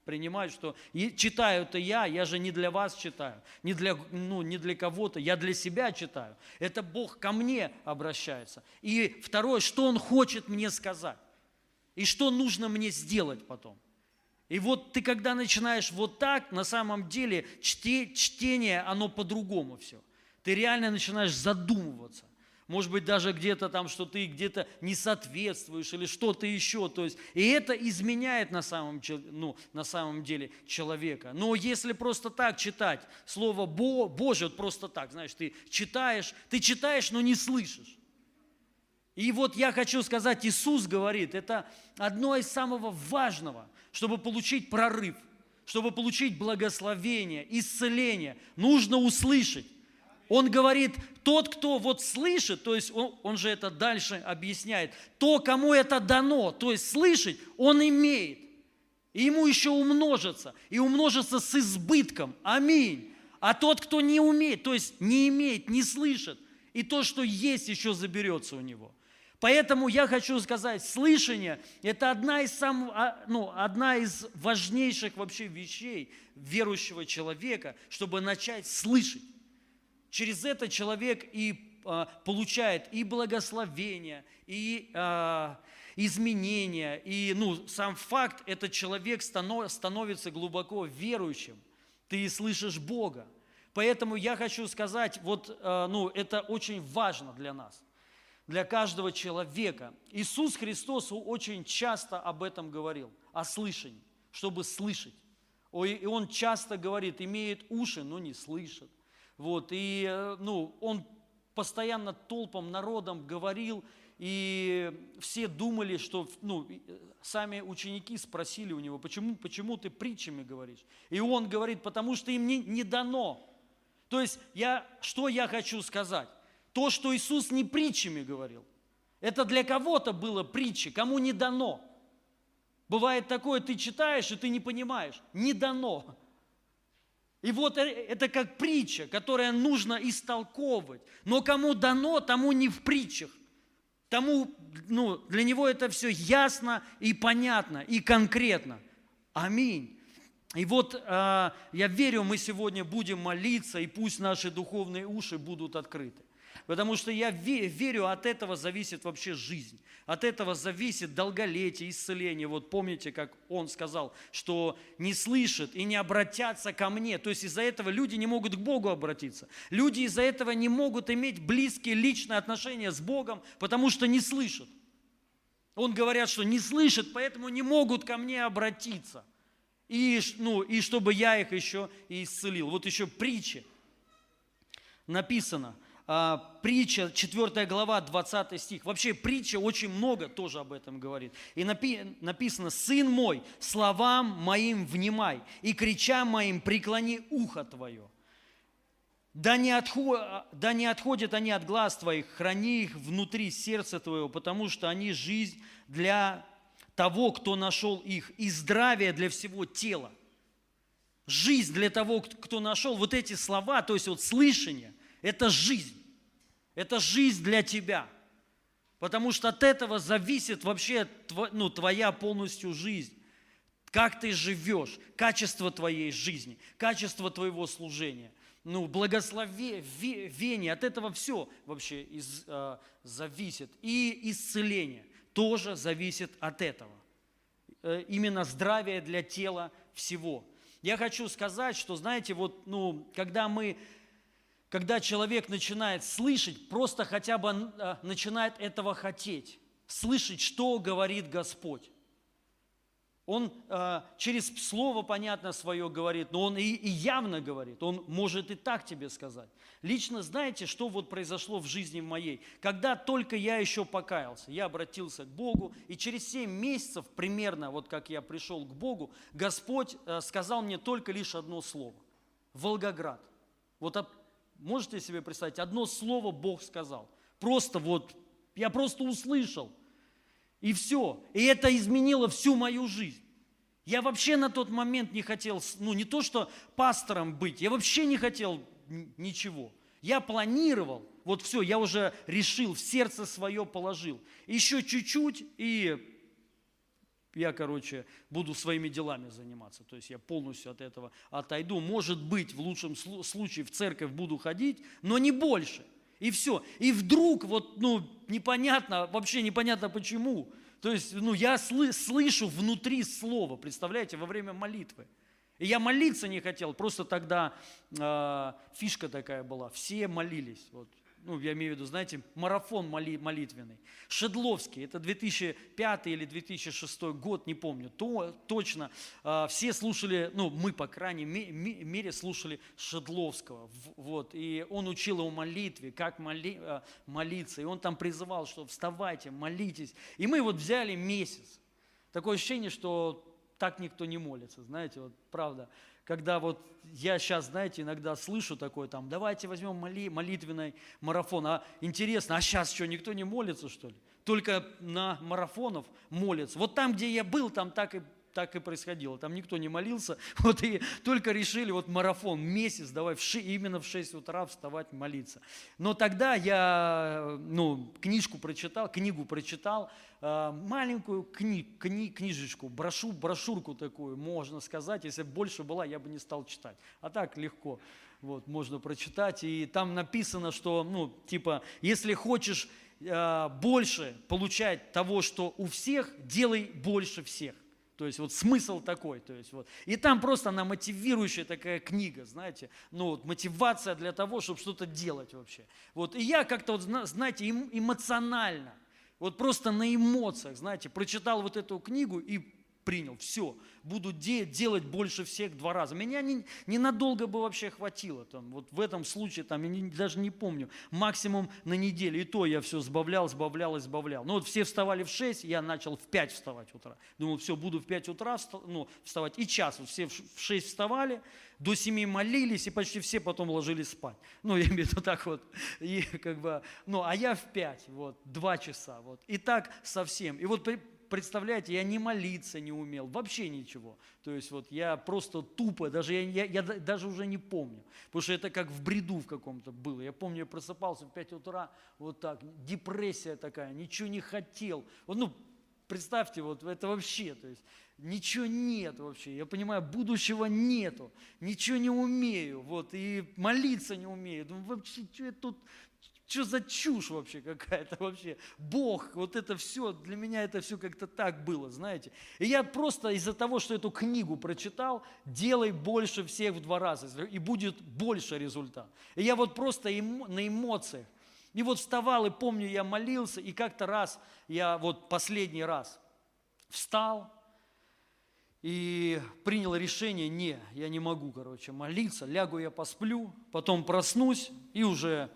принимаю, что читаю это я, я же не для вас читаю, не для, ну, не для кого-то, я для себя читаю. Это Бог ко мне обращается. И второе, что Он хочет мне сказать, и что нужно мне сделать потом. И вот ты, когда начинаешь вот так, на самом деле чтение, оно по-другому все – ты реально начинаешь задумываться. Может быть, даже где-то там, что ты где-то не соответствуешь или что-то еще. То есть, и это изменяет на самом, ну, на самом деле человека. Но если просто так читать Слово Бо, Божье, вот просто так, знаешь, ты читаешь, ты читаешь, но не слышишь. И вот я хочу сказать, Иисус говорит, это одно из самого важного, чтобы получить прорыв, чтобы получить благословение, исцеление, нужно услышать. Он говорит, тот, кто вот слышит, то есть он, он же это дальше объясняет, то, кому это дано, то есть слышать, он имеет. И ему еще умножится, и умножится с избытком. Аминь. А тот, кто не умеет, то есть не имеет, не слышит, и то, что есть, еще заберется у него. Поэтому я хочу сказать, слышание – это одна из, самых, а, ну, одна из важнейших вообще вещей верующего человека, чтобы начать слышать. Через это человек и а, получает и благословение, и а, изменения, и ну, сам факт, этот человек станов, становится глубоко верующим. Ты слышишь Бога. Поэтому я хочу сказать, вот, а, ну, это очень важно для нас, для каждого человека. Иисус Христос очень часто об этом говорил, о слышании, чтобы слышать. И Он часто говорит, имеет уши, но не слышит вот, и э, ну, он постоянно толпам, народом говорил, и все думали, что, ну, э, сами ученики спросили у него, почему, почему ты притчами говоришь? И он говорит, потому что им не, не дано. То есть, я, что я хочу сказать? То, что Иисус не притчами говорил, это для кого-то было притчи, кому не дано. Бывает такое, ты читаешь, и ты не понимаешь. Не дано. И вот э, это как притча, которая нужно истолковывать. Но кому дано, тому не в притчах. Тому, ну, для него это все ясно и понятно, и конкретно. Аминь. И вот э, я верю, мы сегодня будем молиться, и пусть наши духовные уши будут открыты. Потому что я верю, от этого зависит вообще жизнь. От этого зависит долголетие, исцеление. Вот помните, как он сказал, что не слышат и не обратятся ко мне. То есть из-за этого люди не могут к Богу обратиться. Люди из-за этого не могут иметь близкие личные отношения с Богом, потому что не слышат. Он говорят, что не слышат, поэтому не могут ко мне обратиться. И, ну, и чтобы я их еще и исцелил. Вот еще притча написано – притча, 4 глава, 20 стих. Вообще притча очень много тоже об этом говорит. И напи- написано, «Сын мой, словам моим внимай, и крича моим преклони ухо твое. Да не, отход, да не отходят они от глаз твоих, храни их внутри сердца твоего, потому что они жизнь для того, кто нашел их, и здравие для всего тела. Жизнь для того, кто нашел вот эти слова, то есть вот слышание, это жизнь. Это жизнь для тебя. Потому что от этого зависит вообще ну, твоя полностью жизнь. Как ты живешь, качество твоей жизни, качество твоего служения. Ну, благословение, от этого все вообще из, э, зависит. И исцеление тоже зависит от этого. Э, именно здравие для тела всего. Я хочу сказать, что, знаете, вот, ну, когда мы когда человек начинает слышать, просто хотя бы э, начинает этого хотеть, слышать, что говорит Господь. Он э, через слово, понятно, свое говорит, но он и, и явно говорит. Он может и так тебе сказать. Лично знаете, что вот произошло в жизни моей? Когда только я еще покаялся, я обратился к Богу, и через 7 месяцев примерно, вот как я пришел к Богу, Господь э, сказал мне только лишь одно слово. Волгоград. Вот Можете себе представить, одно слово Бог сказал. Просто вот, я просто услышал. И все. И это изменило всю мою жизнь. Я вообще на тот момент не хотел, ну не то что пастором быть, я вообще не хотел ничего. Я планировал, вот все, я уже решил, в сердце свое положил. Еще чуть-чуть, и я, короче, буду своими делами заниматься. То есть я полностью от этого отойду. Может быть, в лучшем случае в церковь буду ходить, но не больше. И все. И вдруг, вот, ну, непонятно, вообще непонятно почему. То есть, ну, я сл- слышу внутри слова, представляете, во время молитвы. И я молиться не хотел, просто тогда э, фишка такая была, все молились. Вот ну, я имею в виду, знаете, марафон моли, молитвенный. Шедловский, это 2005 или 2006 год, не помню, то, точно. Э, все слушали, ну, мы, по крайней мере, слушали Шедловского. Вот, и он учил о молитве, как моли, э, молиться. И он там призывал, что вставайте, молитесь. И мы вот взяли месяц. Такое ощущение, что так никто не молится, знаете, вот правда когда вот я сейчас, знаете, иногда слышу такое там, давайте возьмем моли, молитвенный марафон. А интересно, а сейчас что, никто не молится, что ли? Только на марафонов молятся. Вот там, где я был, там так и так и происходило. Там никто не молился, вот и только решили вот марафон, месяц, давай в ши, именно в 6 утра вставать молиться. Но тогда я ну, книжку прочитал, книгу прочитал, э, маленькую кни, кни, книжечку, брошу, брошюрку такую, можно сказать, если больше была, я бы не стал читать. А так легко вот, можно прочитать. И там написано, что, ну, типа, если хочешь э, больше получать того, что у всех, делай больше всех. То есть вот смысл такой. То есть вот. И там просто она мотивирующая такая книга, знаете, ну вот мотивация для того, чтобы что-то делать вообще. Вот. И я как-то, вот, знаете, эмоционально, вот просто на эмоциях, знаете, прочитал вот эту книгу и принял, все, буду де- делать больше всех два раза. Меня не, ненадолго бы вообще хватило, там, вот в этом случае, там, я не, даже не помню, максимум на неделю, и то я все сбавлял, сбавлял сбавлял. Ну вот все вставали в 6, я начал в 5 вставать утра. Думал, все, буду в 5 утра ну, вставать, и час, вот все в 6 вставали, до 7 молились, и почти все потом ложились спать. Ну, я имею в виду так вот, и как бы, ну, а я в 5, вот, 2 часа, вот, и так совсем. И вот представляете, я не молиться не умел, вообще ничего. То есть вот я просто тупо, даже я, я, я даже уже не помню, потому что это как в бреду в каком-то было. Я помню, я просыпался в 5 утра, вот так, депрессия такая, ничего не хотел. Вот, ну, представьте, вот это вообще, то есть ничего нет вообще, я понимаю, будущего нету, ничего не умею, вот, и молиться не умею. Думаю, вообще, что я тут что за чушь вообще какая-то вообще? Бог, вот это все, для меня это все как-то так было, знаете. И я просто из-за того, что эту книгу прочитал, делай больше всех в два раза, и будет больше результат. И я вот просто на эмоциях. И вот вставал, и помню, я молился, и как-то раз, я вот последний раз встал, и принял решение, не, я не могу, короче, молиться, лягу я посплю, потом проснусь и уже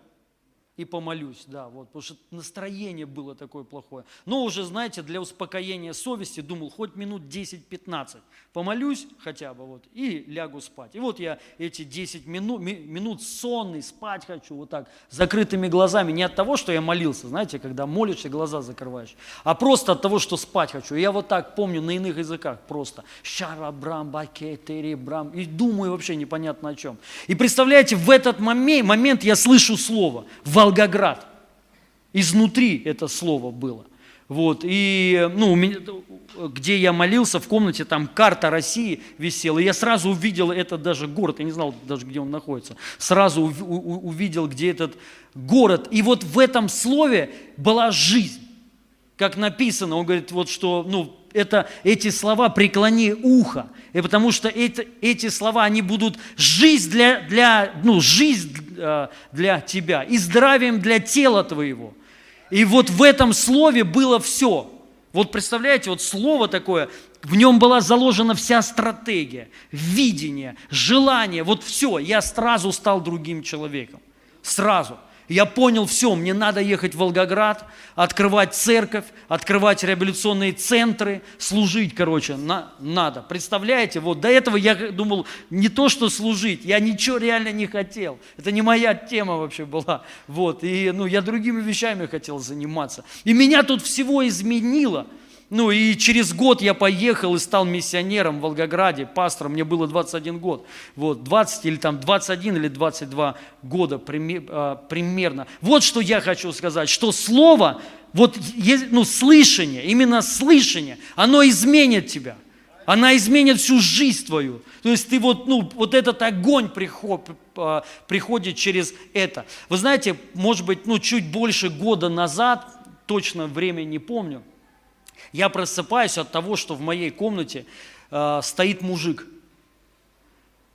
и помолюсь, да, вот, потому что настроение было такое плохое. Но уже, знаете, для успокоения совести думал, хоть минут 10-15 помолюсь хотя бы, вот, и лягу спать. И вот я эти 10 минут, минут сонный, спать хочу, вот так, закрытыми глазами, не от того, что я молился, знаете, когда молишься, глаза закрываешь, а просто от того, что спать хочу. Я вот так помню на иных языках просто, шарабрам, бакетери, брам, и думаю вообще непонятно о чем. И представляете, в этот момент, момент я слышу слово, Волгоград. Изнутри это слово было. Вот, и, ну, где я молился, в комнате там карта России висела, и я сразу увидел этот даже город, я не знал даже, где он находится, сразу увидел, где этот город. И вот в этом слове была жизнь, как написано, он говорит, вот что, ну, это, эти слова «преклони ухо», и потому что это, эти слова, они будут жизнь для, для, ну, жизнь э, для тебя и здравием для тела твоего. И вот в этом слове было все. Вот представляете, вот слово такое, в нем была заложена вся стратегия, видение, желание, вот все. Я сразу стал другим человеком. Сразу. Я понял, все, мне надо ехать в Волгоград, открывать церковь, открывать реабилитационные центры, служить, короче, на, надо. Представляете, вот до этого я думал, не то, что служить, я ничего реально не хотел. Это не моя тема вообще была. Вот, и ну, я другими вещами хотел заниматься. И меня тут всего изменило – ну и через год я поехал и стал миссионером в Волгограде, пастором, мне было 21 год. Вот, 20 или там 21 или 22 года а, примерно. Вот что я хочу сказать, что слово, вот, ну, слышание, именно слышание, оно изменит тебя. Она изменит всю жизнь твою. То есть ты вот, ну, вот этот огонь приход, а, приходит через это. Вы знаете, может быть, ну, чуть больше года назад, точно время не помню, я просыпаюсь от того, что в моей комнате э, стоит мужик.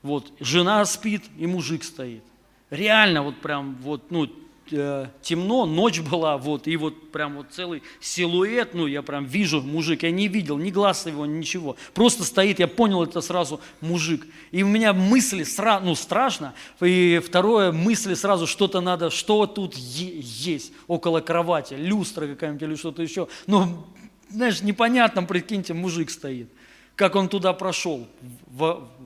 Вот, жена спит, и мужик стоит. Реально, вот прям, вот, ну, э, темно, ночь была, вот, и вот прям вот целый силуэт, ну, я прям вижу мужик, я не видел ни глаз его, ничего. Просто стоит, я понял, это сразу мужик. И у меня мысли, сразу, ну, страшно, и второе, мысли сразу, что-то надо, что тут есть около кровати, люстра какая-нибудь или что-то еще. Ну, знаешь, непонятно, прикиньте, мужик стоит. Как он туда прошел,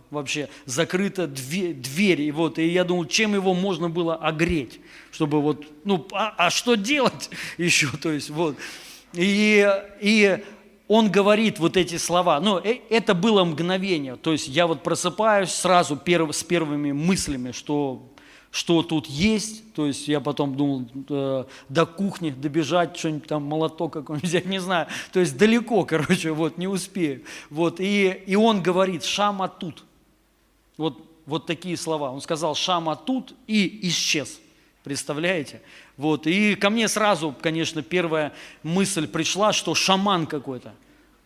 вообще закрыта дверь, дверь, и вот, и я думал, чем его можно было огреть, чтобы вот, ну, а, а что делать еще, то есть, вот. И, и он говорит вот эти слова, ну, э, это было мгновение, то есть я вот просыпаюсь сразу перв, с первыми мыслями, что что тут есть. То есть я потом думал э, до кухни добежать, что-нибудь там, молоток какой-нибудь взять, не знаю. То есть далеко, короче, вот, не успею. Вот, и, и он говорит, Шама тут. Вот, вот такие слова. Он сказал, Шама тут и исчез. Представляете? Вот, и ко мне сразу, конечно, первая мысль пришла, что шаман какой-то.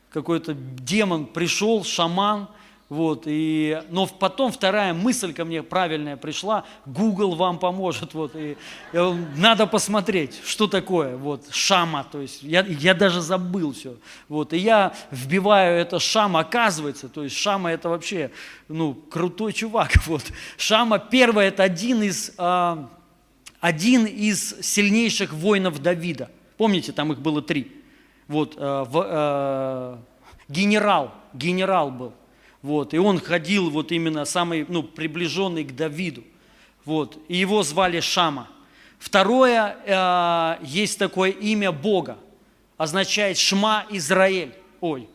Какой-то демон пришел, шаман – вот, и, но потом вторая мысль ко мне правильная пришла, Google вам поможет, вот, и, и надо посмотреть, что такое, вот, шама, то есть я, я даже забыл все, вот, и я вбиваю это шама, оказывается, то есть шама это вообще, ну, крутой чувак, вот, шама первое, это один из, а, один из сильнейших воинов Давида, помните, там их было три, вот, а, в, а, генерал, генерал был, вот, и он ходил вот именно самый ну, приближенный к Давиду. Вот, и его звали Шама. Второе, э, есть такое имя Бога, означает Шма Израиль. Ой,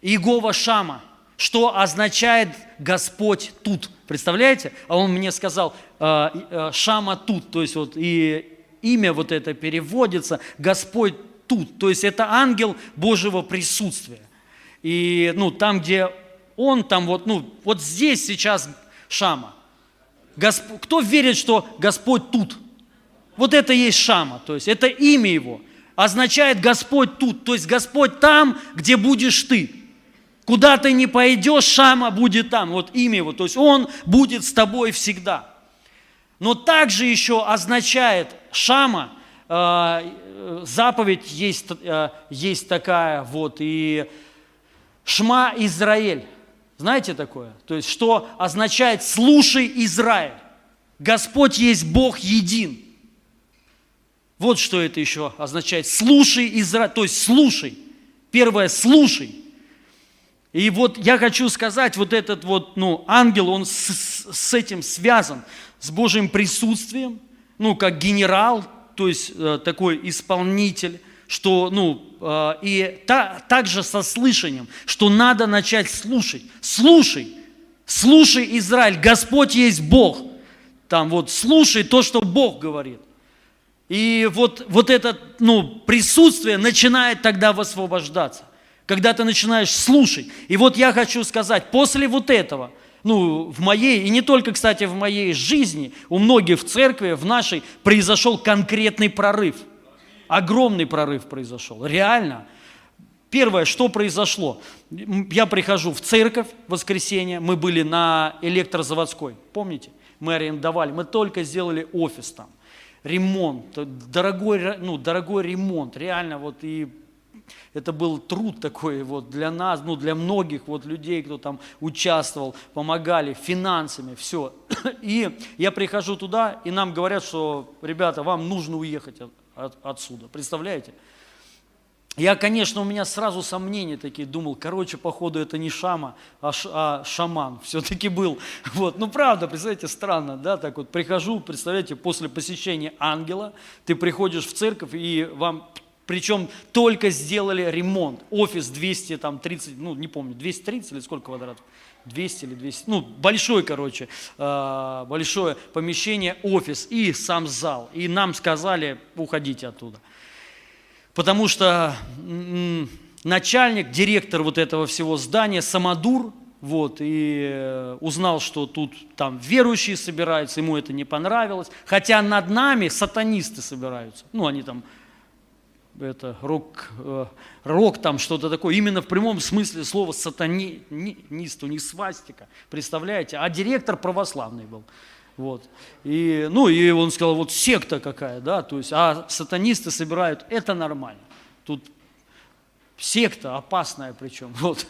Иегова Шама, что означает Господь тут. Представляете? А он мне сказал, э, э, Шама тут, то есть вот и имя вот это переводится, Господь тут, то есть это ангел Божьего присутствия. И ну, там, где он там вот, ну, вот здесь сейчас Шама. Госп... Кто верит, что Господь тут? Вот это есть Шама, то есть это имя его. Означает Господь тут, то есть Господь там, где будешь ты. Куда ты не пойдешь, Шама будет там. Вот имя его, то есть Он будет с тобой всегда. Но также еще означает Шама, э, заповедь есть, э, есть такая вот, и Шма Израиль. Знаете такое? То есть, что означает «слушай, Израиль». Господь есть Бог един. Вот что это еще означает. Слушай, Израиль, то есть слушай. Первое, слушай. И вот я хочу сказать, вот этот вот, ну, ангел, он с, с этим связан, с Божьим присутствием, ну, как генерал, то есть э, такой исполнитель, что, ну, э, и та, также со слышанием, что надо начать слушать. Слушай, слушай, Израиль, Господь есть Бог. Там вот слушай то, что Бог говорит. И вот, вот это ну, присутствие начинает тогда высвобождаться когда ты начинаешь слушать. И вот я хочу сказать, после вот этого, ну, в моей, и не только, кстати, в моей жизни, у многих в церкви, в нашей, произошел конкретный прорыв. Огромный прорыв произошел, реально. Первое, что произошло? Я прихожу в церковь в воскресенье, мы были на электрозаводской, помните? Мы арендовали, мы только сделали офис там, ремонт, дорогой, ну, дорогой ремонт, реально вот и это был труд такой вот для нас, ну для многих вот людей, кто там участвовал, помогали финансами, все. И я прихожу туда, и нам говорят, что, ребята, вам нужно уехать от, от, отсюда. Представляете? Я, конечно, у меня сразу сомнения такие, думал, короче, походу это не Шама, а, ш, а шаман все-таки был. Вот. Ну, правда, представляете, странно, да, так вот прихожу, представляете, после посещения ангела, ты приходишь в церковь, и вам причем только сделали ремонт. Офис 230, ну не помню, 230 или сколько квадратов? 200 или 200, ну большой, короче, а, большое помещение, офис и сам зал. И нам сказали, уходите оттуда. Потому что начальник, директор вот этого всего здания, Самодур, вот, и э, узнал, что тут там верующие собираются, ему это не понравилось, хотя над нами сатанисты собираются, ну, они там это рок, э, рок там что-то такое, именно в прямом смысле слова сатанист, у них свастика, представляете? А директор православный был. Вот. И, ну, и он сказал, вот секта какая, да, то есть, а сатанисты собирают, это нормально. Тут секта опасная причем, вот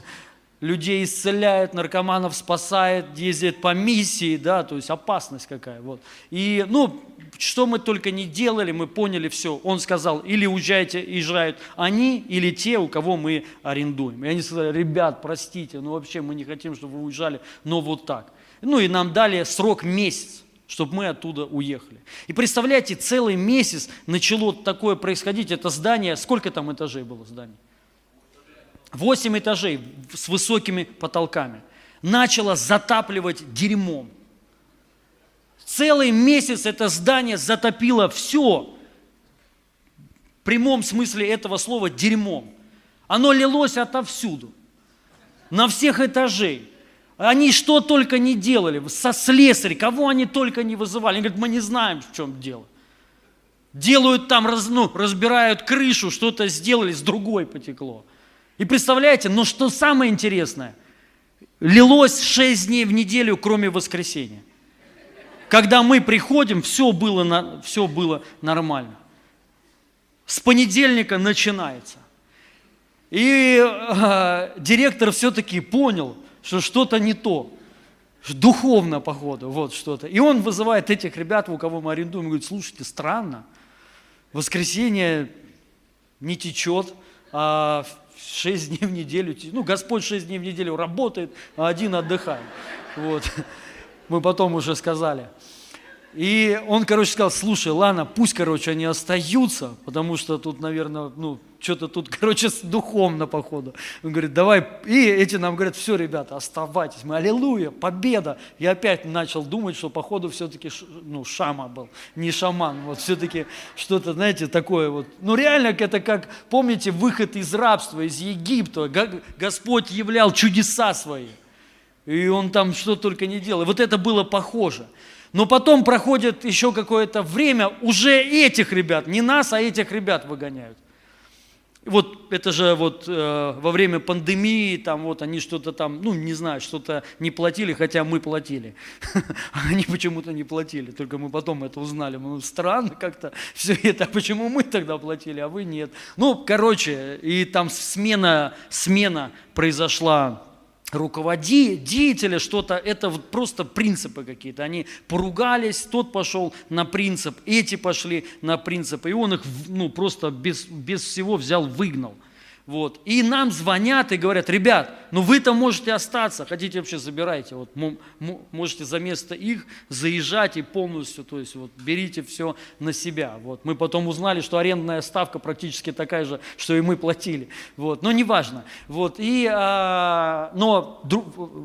людей исцеляет, наркоманов спасает, ездит по миссии, да, то есть опасность какая. Вот. И, ну, что мы только не делали, мы поняли все. Он сказал, или уезжайте, езжают они, или те, у кого мы арендуем. И они сказали, ребят, простите, ну вообще мы не хотим, чтобы вы уезжали, но вот так. Ну и нам дали срок месяц чтобы мы оттуда уехали. И представляете, целый месяц начало такое происходить, это здание, сколько там этажей было здание? Восемь этажей с высокими потолками. Начало затапливать дерьмом. Целый месяц это здание затопило все. В прямом смысле этого слова дерьмом. Оно лилось отовсюду. На всех этажей. Они что только не делали, со слесарь, кого они только не вызывали. Они говорят, мы не знаем, в чем дело. Делают там, ну, разбирают крышу, что-то сделали, с другой потекло. И представляете, но что самое интересное, лилось 6 дней в неделю, кроме воскресенья. Когда мы приходим, все было, все было нормально. С понедельника начинается. И э, директор все-таки понял, что что-то не то. Духовно, походу, вот что-то. И он вызывает этих ребят, у кого мы арендуем, и говорит, слушайте, странно, воскресенье не течет, а шесть дней в неделю, ну, Господь шесть дней в неделю работает, а один отдыхает. Вот. Мы потом уже сказали. И он, короче, сказал, слушай, ладно, пусть, короче, они остаются, потому что тут, наверное, ну, что-то тут, короче, с духовно, походу. Он говорит, давай, и эти нам говорят, все, ребята, оставайтесь, мы, аллилуйя, победа. Я опять начал думать, что, походу, все-таки, ну, шама был, не шаман, вот все-таки что-то, знаете, такое вот. Ну, реально, это как, помните, выход из рабства, из Египта, Господь являл чудеса свои. И он там что только не делал. И вот это было похоже. Но потом проходит еще какое-то время, уже этих ребят, не нас, а этих ребят выгоняют. Вот это же вот э, во время пандемии, там вот они что-то там, ну не знаю, что-то не платили, хотя мы платили. Они почему-то не платили, только мы потом это узнали. Ну странно как-то все это, а почему мы тогда платили, а вы нет. Ну, короче, и там смена, смена произошла руководителя что-то, это вот просто принципы какие-то. Они поругались, тот пошел на принцип, эти пошли на принцип, и он их ну, просто без, без всего взял, выгнал. Вот. И нам звонят и говорят, ребят, ну вы-то можете остаться, хотите вообще забирайте, вот, можете за место их заезжать и полностью, то есть вот, берите все на себя. Вот. Мы потом узнали, что арендная ставка практически такая же, что и мы платили. Вот. Но неважно. Вот. И, а, но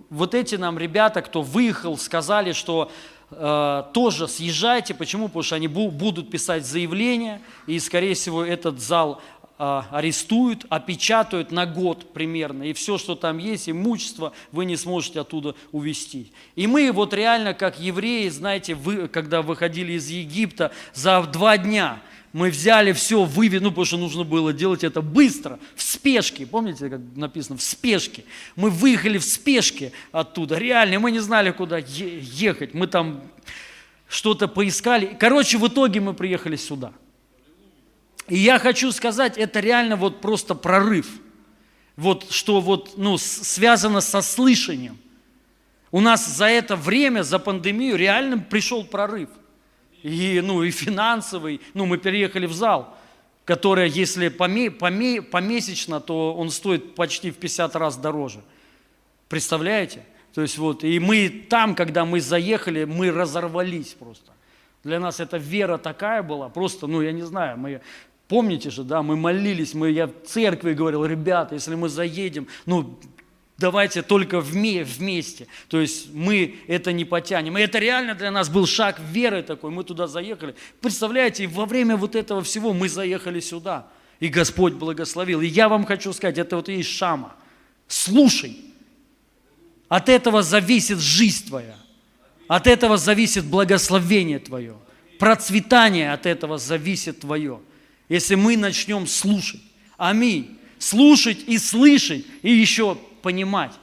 вот эти нам ребята, кто выехал, сказали, что э, тоже съезжайте. Почему? Потому что они будут писать заявление, и, скорее всего, этот зал а, арестуют, опечатают на год примерно, и все, что там есть, имущество, вы не сможете оттуда увезти. И мы вот реально, как евреи, знаете, вы, когда выходили из Египта, за два дня мы взяли все, вывели, ну, потому что нужно было делать это быстро, в спешке. Помните, как написано, в спешке. Мы выехали в спешке оттуда, реально, мы не знали, куда ехать. Мы там что-то поискали. Короче, в итоге мы приехали сюда – и я хочу сказать, это реально вот просто прорыв. Вот что вот, ну, связано со слышанием. У нас за это время, за пандемию реально пришел прорыв. И, ну, и финансовый. Ну, мы переехали в зал, который, если поме, поме, помесячно, то он стоит почти в 50 раз дороже. Представляете? То есть вот, и мы там, когда мы заехали, мы разорвались просто. Для нас эта вера такая была, просто, ну, я не знаю, мы Помните же, да, мы молились, мы, я в церкви говорил, ребята, если мы заедем, ну, давайте только вместе. То есть мы это не потянем. И это реально для нас был шаг веры такой, мы туда заехали. Представляете, во время вот этого всего мы заехали сюда, и Господь благословил. И я вам хочу сказать, это вот и есть шама. Слушай. От этого зависит жизнь твоя. От этого зависит благословение твое. Процветание от этого зависит твое если мы начнем слушать. Аминь. Слушать и слышать, и еще понимать.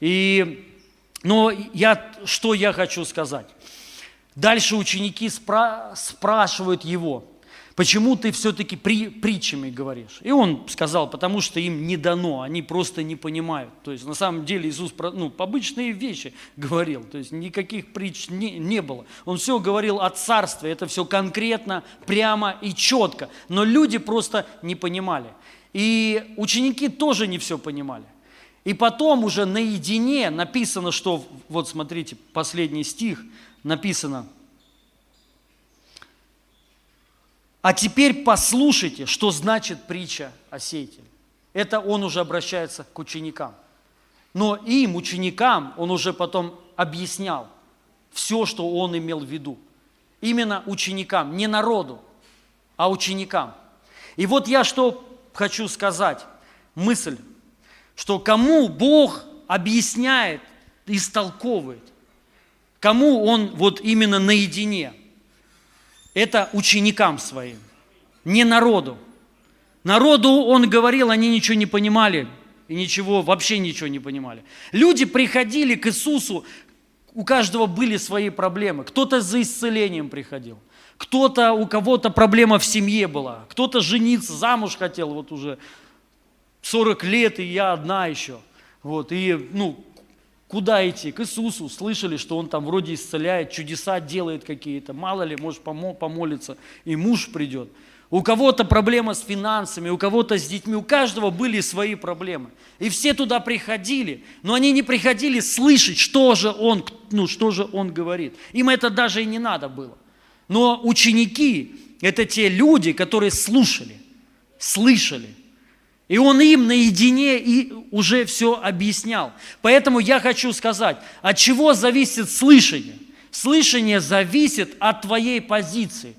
И, но я, что я хочу сказать? Дальше ученики спра- спрашивают его, почему ты все-таки при, притчами говоришь? И он сказал, потому что им не дано, они просто не понимают. То есть на самом деле Иисус ну, обычные вещи говорил, то есть никаких притч не, не было. Он все говорил о царстве, это все конкретно, прямо и четко. Но люди просто не понимали. И ученики тоже не все понимали. И потом уже наедине написано, что, вот смотрите, последний стих, написано – А теперь послушайте, что значит притча о сеятеле. Это он уже обращается к ученикам. Но им, ученикам, он уже потом объяснял все, что он имел в виду. Именно ученикам, не народу, а ученикам. И вот я что хочу сказать, мысль, что кому Бог объясняет, истолковывает, кому Он вот именно наедине – это ученикам своим, не народу. Народу он говорил, они ничего не понимали, и ничего, вообще ничего не понимали. Люди приходили к Иисусу, у каждого были свои проблемы. Кто-то за исцелением приходил, кто-то, у кого-то проблема в семье была, кто-то жениться, замуж хотел, вот уже 40 лет, и я одна еще. Вот, и, ну, Куда идти? К Иисусу. Слышали, что Он там вроде исцеляет, чудеса делает какие-то. Мало ли, может помолиться, и муж придет. У кого-то проблема с финансами, у кого-то с детьми, у каждого были свои проблемы. И все туда приходили, но они не приходили слышать, что же он, ну, что же он говорит. Им это даже и не надо было. Но ученики – это те люди, которые слушали, слышали – и он им наедине и уже все объяснял. Поэтому я хочу сказать, от чего зависит слышание? Слышание зависит от твоей позиции,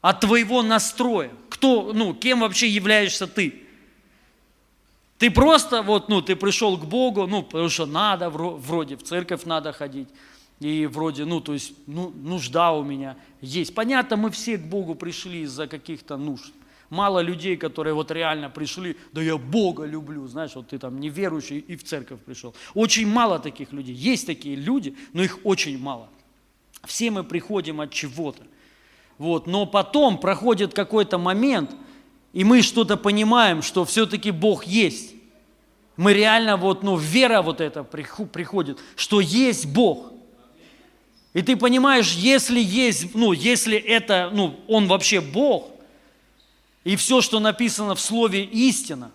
от твоего настроя. Кто, ну, кем вообще являешься ты? Ты просто вот, ну, ты пришел к Богу, ну, потому что надо, вроде в церковь надо ходить, и вроде, ну, то есть, ну, нужда у меня есть. Понятно, мы все к Богу пришли из-за каких-то нужд. Мало людей, которые вот реально пришли, да я Бога люблю, знаешь, вот ты там неверующий и в церковь пришел. Очень мало таких людей. Есть такие люди, но их очень мало. Все мы приходим от чего-то. Вот. Но потом проходит какой-то момент, и мы что-то понимаем, что все-таки Бог есть. Мы реально вот, ну, вера вот эта приходит, что есть Бог. И ты понимаешь, если есть, ну, если это, ну, Он вообще Бог, и все, что написано в Слове истина,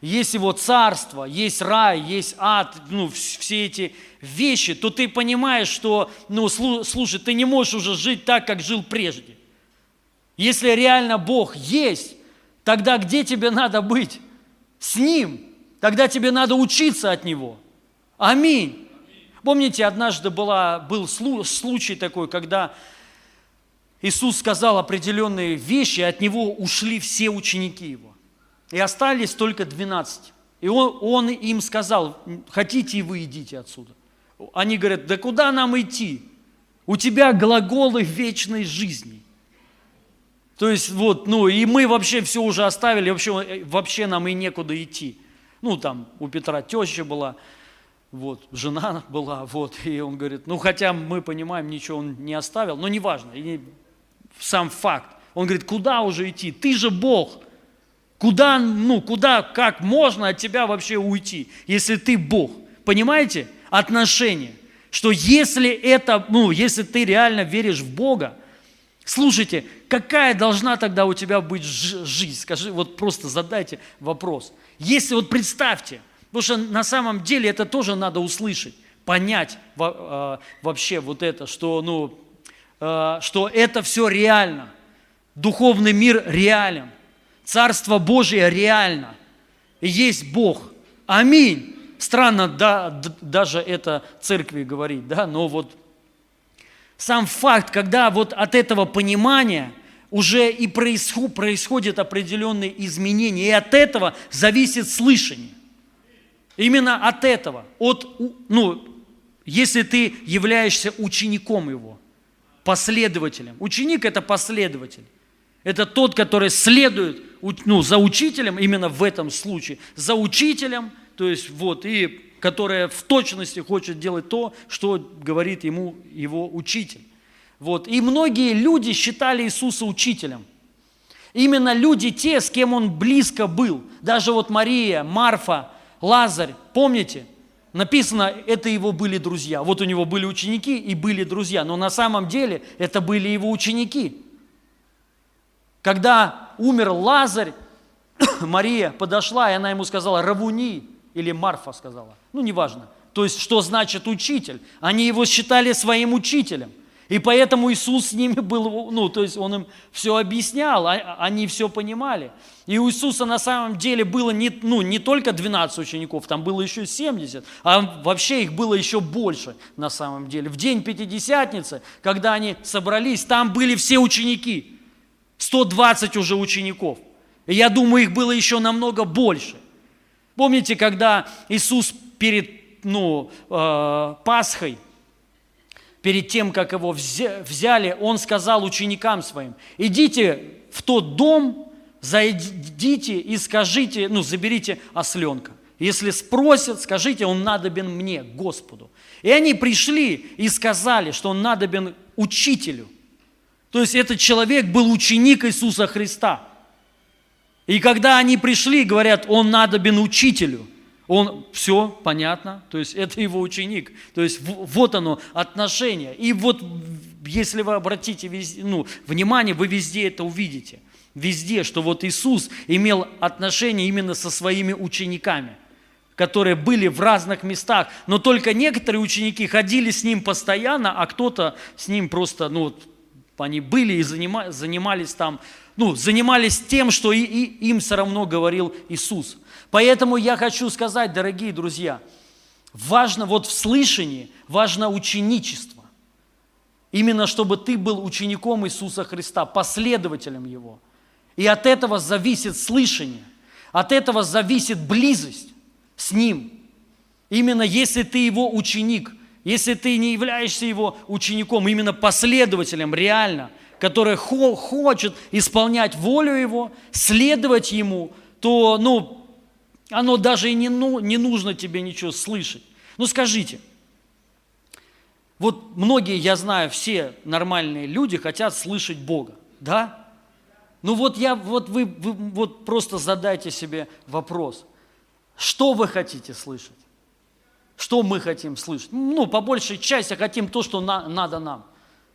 есть Его царство, есть рай, есть ад, ну, все эти вещи, то ты понимаешь, что, ну, слушай, ты не можешь уже жить так, как жил прежде. Если реально Бог есть, тогда где тебе надо быть? С Ним. Тогда тебе надо учиться от Него. Аминь. Помните, однажды была, был случай такой, когда Иисус сказал определенные вещи, и от Него ушли все ученики Его. И остались только 12. И он, он им сказал, хотите и вы идите отсюда. Они говорят, да куда нам идти? У тебя глаголы вечной жизни. То есть вот, ну и мы вообще все уже оставили, вообще, вообще нам и некуда идти. Ну там у Петра теща была, вот, жена была, вот, и он говорит, ну хотя мы понимаем, ничего он не оставил, но неважно, сам факт. Он говорит, куда уже идти? Ты же Бог. Куда, ну, куда, как можно от тебя вообще уйти, если ты Бог? Понимаете? Отношения. Что если это, ну, если ты реально веришь в Бога, слушайте, какая должна тогда у тебя быть жизнь? Скажи, вот просто задайте вопрос. Если вот представьте, потому что на самом деле это тоже надо услышать, понять а, вообще вот это, что, ну, что это все реально. Духовный мир реален. Царство Божие реально. Есть Бог. Аминь. Странно да, даже это церкви говорить, да, но вот сам факт, когда вот от этого понимания – уже и происходят определенные изменения, и от этого зависит слышание. Именно от этого, от, ну, если ты являешься учеником его, последователем. Ученик – это последователь. Это тот, который следует ну, за учителем, именно в этом случае, за учителем, то есть вот, и который в точности хочет делать то, что говорит ему его учитель. Вот. И многие люди считали Иисуса учителем. Именно люди те, с кем он близко был. Даже вот Мария, Марфа, Лазарь, помните? Написано, это его были друзья. Вот у него были ученики и были друзья. Но на самом деле это были его ученики. Когда умер Лазарь, Мария подошла, и она ему сказала, Равуни, или Марфа сказала, ну неважно. То есть, что значит учитель? Они его считали своим учителем – и поэтому Иисус с ними был, ну, то есть Он им все объяснял, а, они все понимали. И у Иисуса на самом деле было не, ну, не только 12 учеников, там было еще 70, а вообще их было еще больше на самом деле. В день Пятидесятницы, когда они собрались, там были все ученики, 120 уже учеников. И я думаю, их было еще намного больше. Помните, когда Иисус перед ну, э, Пасхой, перед тем, как его взяли, он сказал ученикам своим, идите в тот дом, зайдите и скажите, ну, заберите осленка. Если спросят, скажите, он надобен мне, Господу. И они пришли и сказали, что он надобен учителю. То есть этот человек был ученик Иисуса Христа. И когда они пришли, говорят, он надобен учителю – он, все, понятно, то есть это его ученик. То есть вот оно, отношение. И вот если вы обратите ну, внимание, вы везде это увидите. Везде, что вот Иисус имел отношение именно со своими учениками, которые были в разных местах. Но только некоторые ученики ходили с ним постоянно, а кто-то с ним просто, ну, вот, они были и занимались там, ну, занимались тем, что и, и им все равно говорил Иисус. Поэтому я хочу сказать, дорогие друзья, важно вот в слышании, важно ученичество. Именно чтобы ты был учеником Иисуса Христа, последователем Его. И от этого зависит слышание, от этого зависит близость с Ним. Именно если ты Его ученик, если ты не являешься Его учеником, именно последователем реально, который хочет исполнять волю Его, следовать Ему, то, ну, оно даже и не, ну, не нужно тебе ничего слышать. Ну скажите, вот многие, я знаю, все нормальные люди хотят слышать Бога, да? Ну вот я, вот вы, вы вот просто задайте себе вопрос. Что вы хотите слышать? Что мы хотим слышать? Ну, по большей части хотим то, что на, надо нам.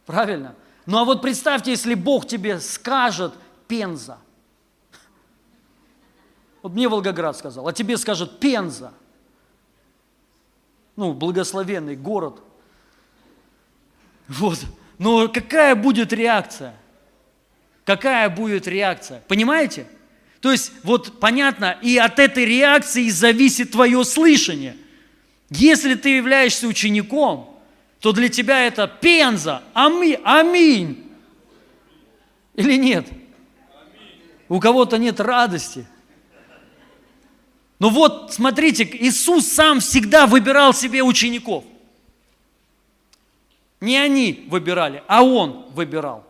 Правильно? Ну а вот представьте, если Бог тебе скажет Пенза. Вот мне Волгоград сказал, а тебе скажет Пенза. Ну, благословенный город. Вот. Но какая будет реакция? Какая будет реакция? Понимаете? То есть, вот понятно, и от этой реакции зависит твое слышание. Если ты являешься учеником, то для тебя это пенза, ами, аминь. Или нет? У кого-то нет радости. Но вот, смотрите, Иисус сам всегда выбирал себе учеников. Не они выбирали, а Он выбирал.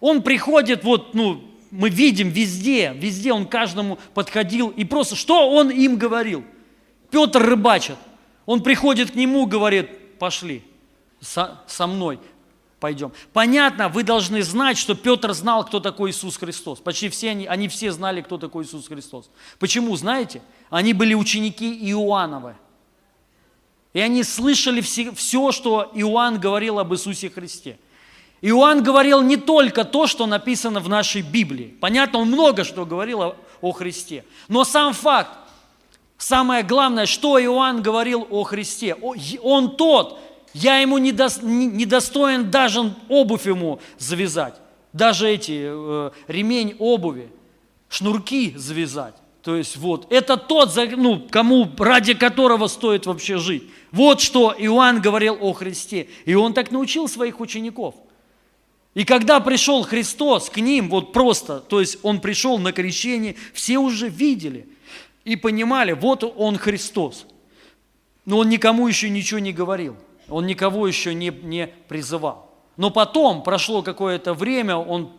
Он приходит, вот, ну, мы видим везде, везде Он каждому подходил. И просто, что Он им говорил? Петр рыбачит. Он приходит к нему, говорит, пошли со, со мной пойдем. Понятно, вы должны знать, что Петр знал, кто такой Иисус Христос. Почти все они, они все знали, кто такой Иисус Христос. Почему, знаете? Они были ученики Иоанновы. И они слышали все, все, что Иоанн говорил об Иисусе Христе. Иоанн говорил не только то, что написано в нашей Библии. Понятно, он много что говорил о, о Христе. Но сам факт, самое главное, что Иоанн говорил о Христе. Он тот, я ему не, до, не, не достоин даже обувь ему завязать, даже эти э, ремень обуви, шнурки завязать. То есть вот, это тот, ну, кому, ради которого стоит вообще жить. Вот что Иоанн говорил о Христе. И он так научил своих учеников. И когда пришел Христос к ним, вот просто, то есть он пришел на крещение, все уже видели и понимали, вот он Христос. Но он никому еще ничего не говорил он никого еще не, не призывал. Но потом, прошло какое-то время, он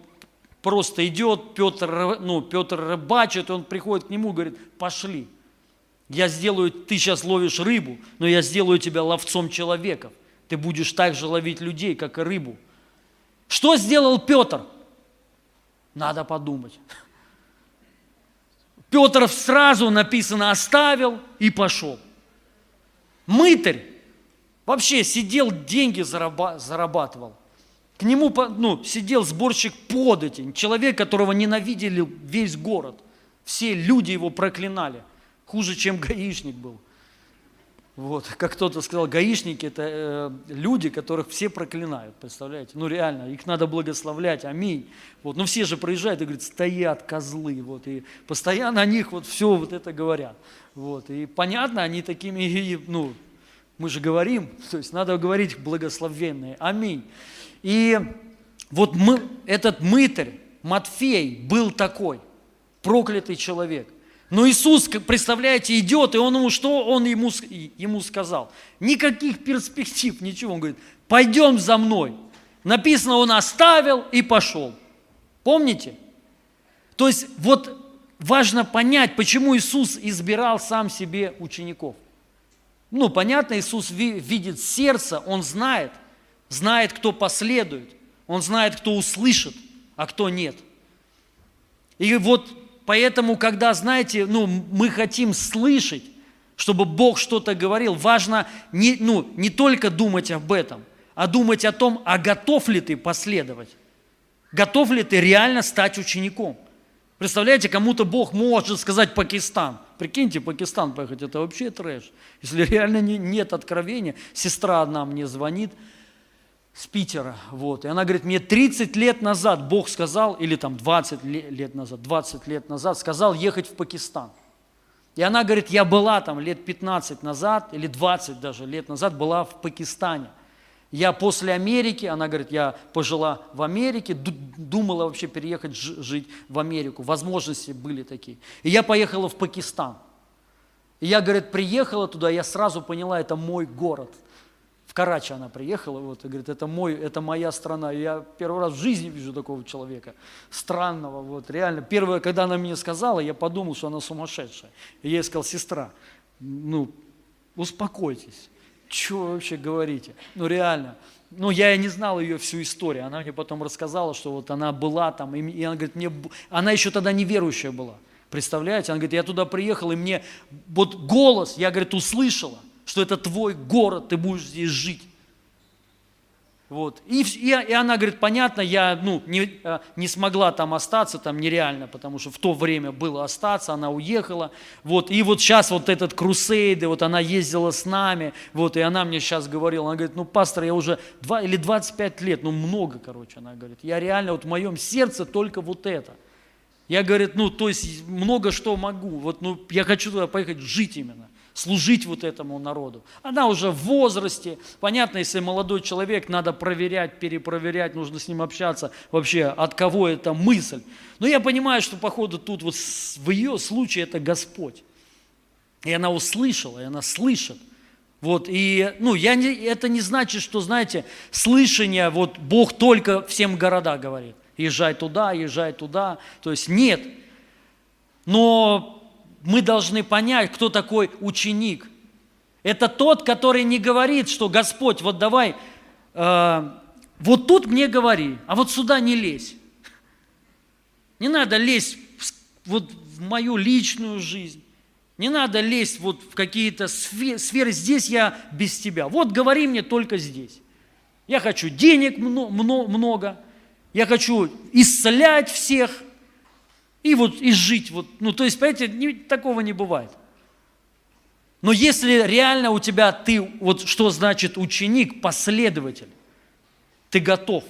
просто идет, Петр, ну, Петр рыбачит, он приходит к нему и говорит, пошли, я сделаю, ты сейчас ловишь рыбу, но я сделаю тебя ловцом человеков. Ты будешь так же ловить людей, как и рыбу. Что сделал Петр? Надо подумать. Петр сразу написано оставил и пошел. Мытарь Вообще сидел, деньги зарабатывал. К нему ну, сидел сборщик подати, человек, которого ненавидели весь город. Все люди его проклинали. Хуже, чем гаишник был. Вот, как кто-то сказал, гаишники – это э, люди, которых все проклинают, представляете? Ну реально, их надо благословлять, аминь. Вот, но все же проезжают и говорят, стоят козлы, вот, и постоянно о них вот все вот это говорят. Вот, и понятно, они такими, ну, мы же говорим, то есть надо говорить благословенные. Аминь. И вот мы, этот мытарь, Матфей, был такой, проклятый человек. Но Иисус, представляете, идет, и он ему, что он ему, ему сказал? Никаких перспектив, ничего. Он говорит, пойдем за мной. Написано, он оставил и пошел. Помните? То есть вот важно понять, почему Иисус избирал сам себе учеников. Ну, понятно, Иисус видит сердце, Он знает, знает, кто последует, Он знает, кто услышит, а кто нет. И вот поэтому, когда, знаете, ну, мы хотим слышать, чтобы Бог что-то говорил, важно не, ну, не только думать об этом, а думать о том, а готов ли ты последовать, готов ли ты реально стать учеником. Представляете, кому-то Бог может сказать Пакистан. Прикиньте, Пакистан поехать, это вообще трэш. Если реально не, нет откровения, сестра одна мне звонит с Питера, вот, и она говорит, мне 30 лет назад Бог сказал, или там 20 лет назад, 20 лет назад сказал ехать в Пакистан. И она говорит, я была там лет 15 назад, или 20 даже лет назад, была в Пакистане – я после Америки, она говорит, я пожила в Америке, думала вообще переехать жить в Америку, возможности были такие. И я поехала в Пакистан. И я, говорит, приехала туда, я сразу поняла, это мой город. В Карачи она приехала, вот, и говорит, это, мой, это моя страна. И я первый раз в жизни вижу такого человека, странного, вот, реально. Первое, когда она мне сказала, я подумал, что она сумасшедшая. И я ей сказал, сестра, ну, успокойтесь что вы вообще говорите? Ну реально. Ну, я и не знал ее всю историю. Она мне потом рассказала, что вот она была там, и она говорит, мне, она еще тогда неверующая была. Представляете? Она говорит, я туда приехал, и мне вот голос, я, говорит, услышала, что это твой город, ты будешь здесь жить. Вот. И, и, и она говорит, понятно, я ну, не, э, не смогла там остаться, там нереально, потому что в то время было остаться, она уехала. Вот. И вот сейчас вот этот крусейды, вот она ездила с нами, вот, и она мне сейчас говорила, она говорит, ну, пастор, я уже 2 или 25 лет, ну, много, короче, она говорит, я реально, вот в моем сердце только вот это. Я, говорит, ну, то есть много что могу, вот, ну, я хочу туда поехать жить именно служить вот этому народу. Она уже в возрасте. Понятно, если молодой человек, надо проверять, перепроверять, нужно с ним общаться вообще, от кого эта мысль. Но я понимаю, что походу тут вот в ее случае это Господь. И она услышала, и она слышит. Вот, и, ну, я не, это не значит, что, знаете, слышание, вот Бог только всем города говорит. Езжай туда, езжай туда. То есть нет. Но мы должны понять, кто такой ученик. Это тот, который не говорит, что Господь, вот давай, э, вот тут мне говори, а вот сюда не лезь. Не надо лезть вот в мою личную жизнь. Не надо лезть вот в какие-то сферы. Здесь я без тебя. Вот говори мне только здесь. Я хочу денег много. Я хочу исцелять всех и вот и жить. Вот, ну, то есть, понимаете, не, такого не бывает. Но если реально у тебя ты, вот что значит ученик, последователь, ты готов.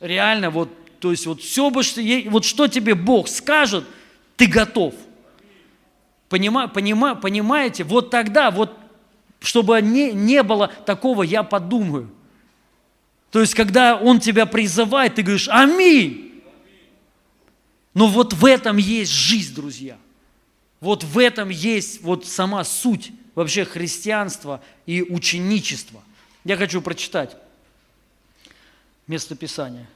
Реально, вот, то есть, вот все бы, что, вот что тебе Бог скажет, ты готов. Понима, понима, понимаете? Вот тогда, вот, чтобы не, не было такого, я подумаю. То есть, когда Он тебя призывает, ты говоришь, аминь. Но вот в этом есть жизнь, друзья. Вот в этом есть вот сама суть вообще христианства и ученичества. Я хочу прочитать местописание.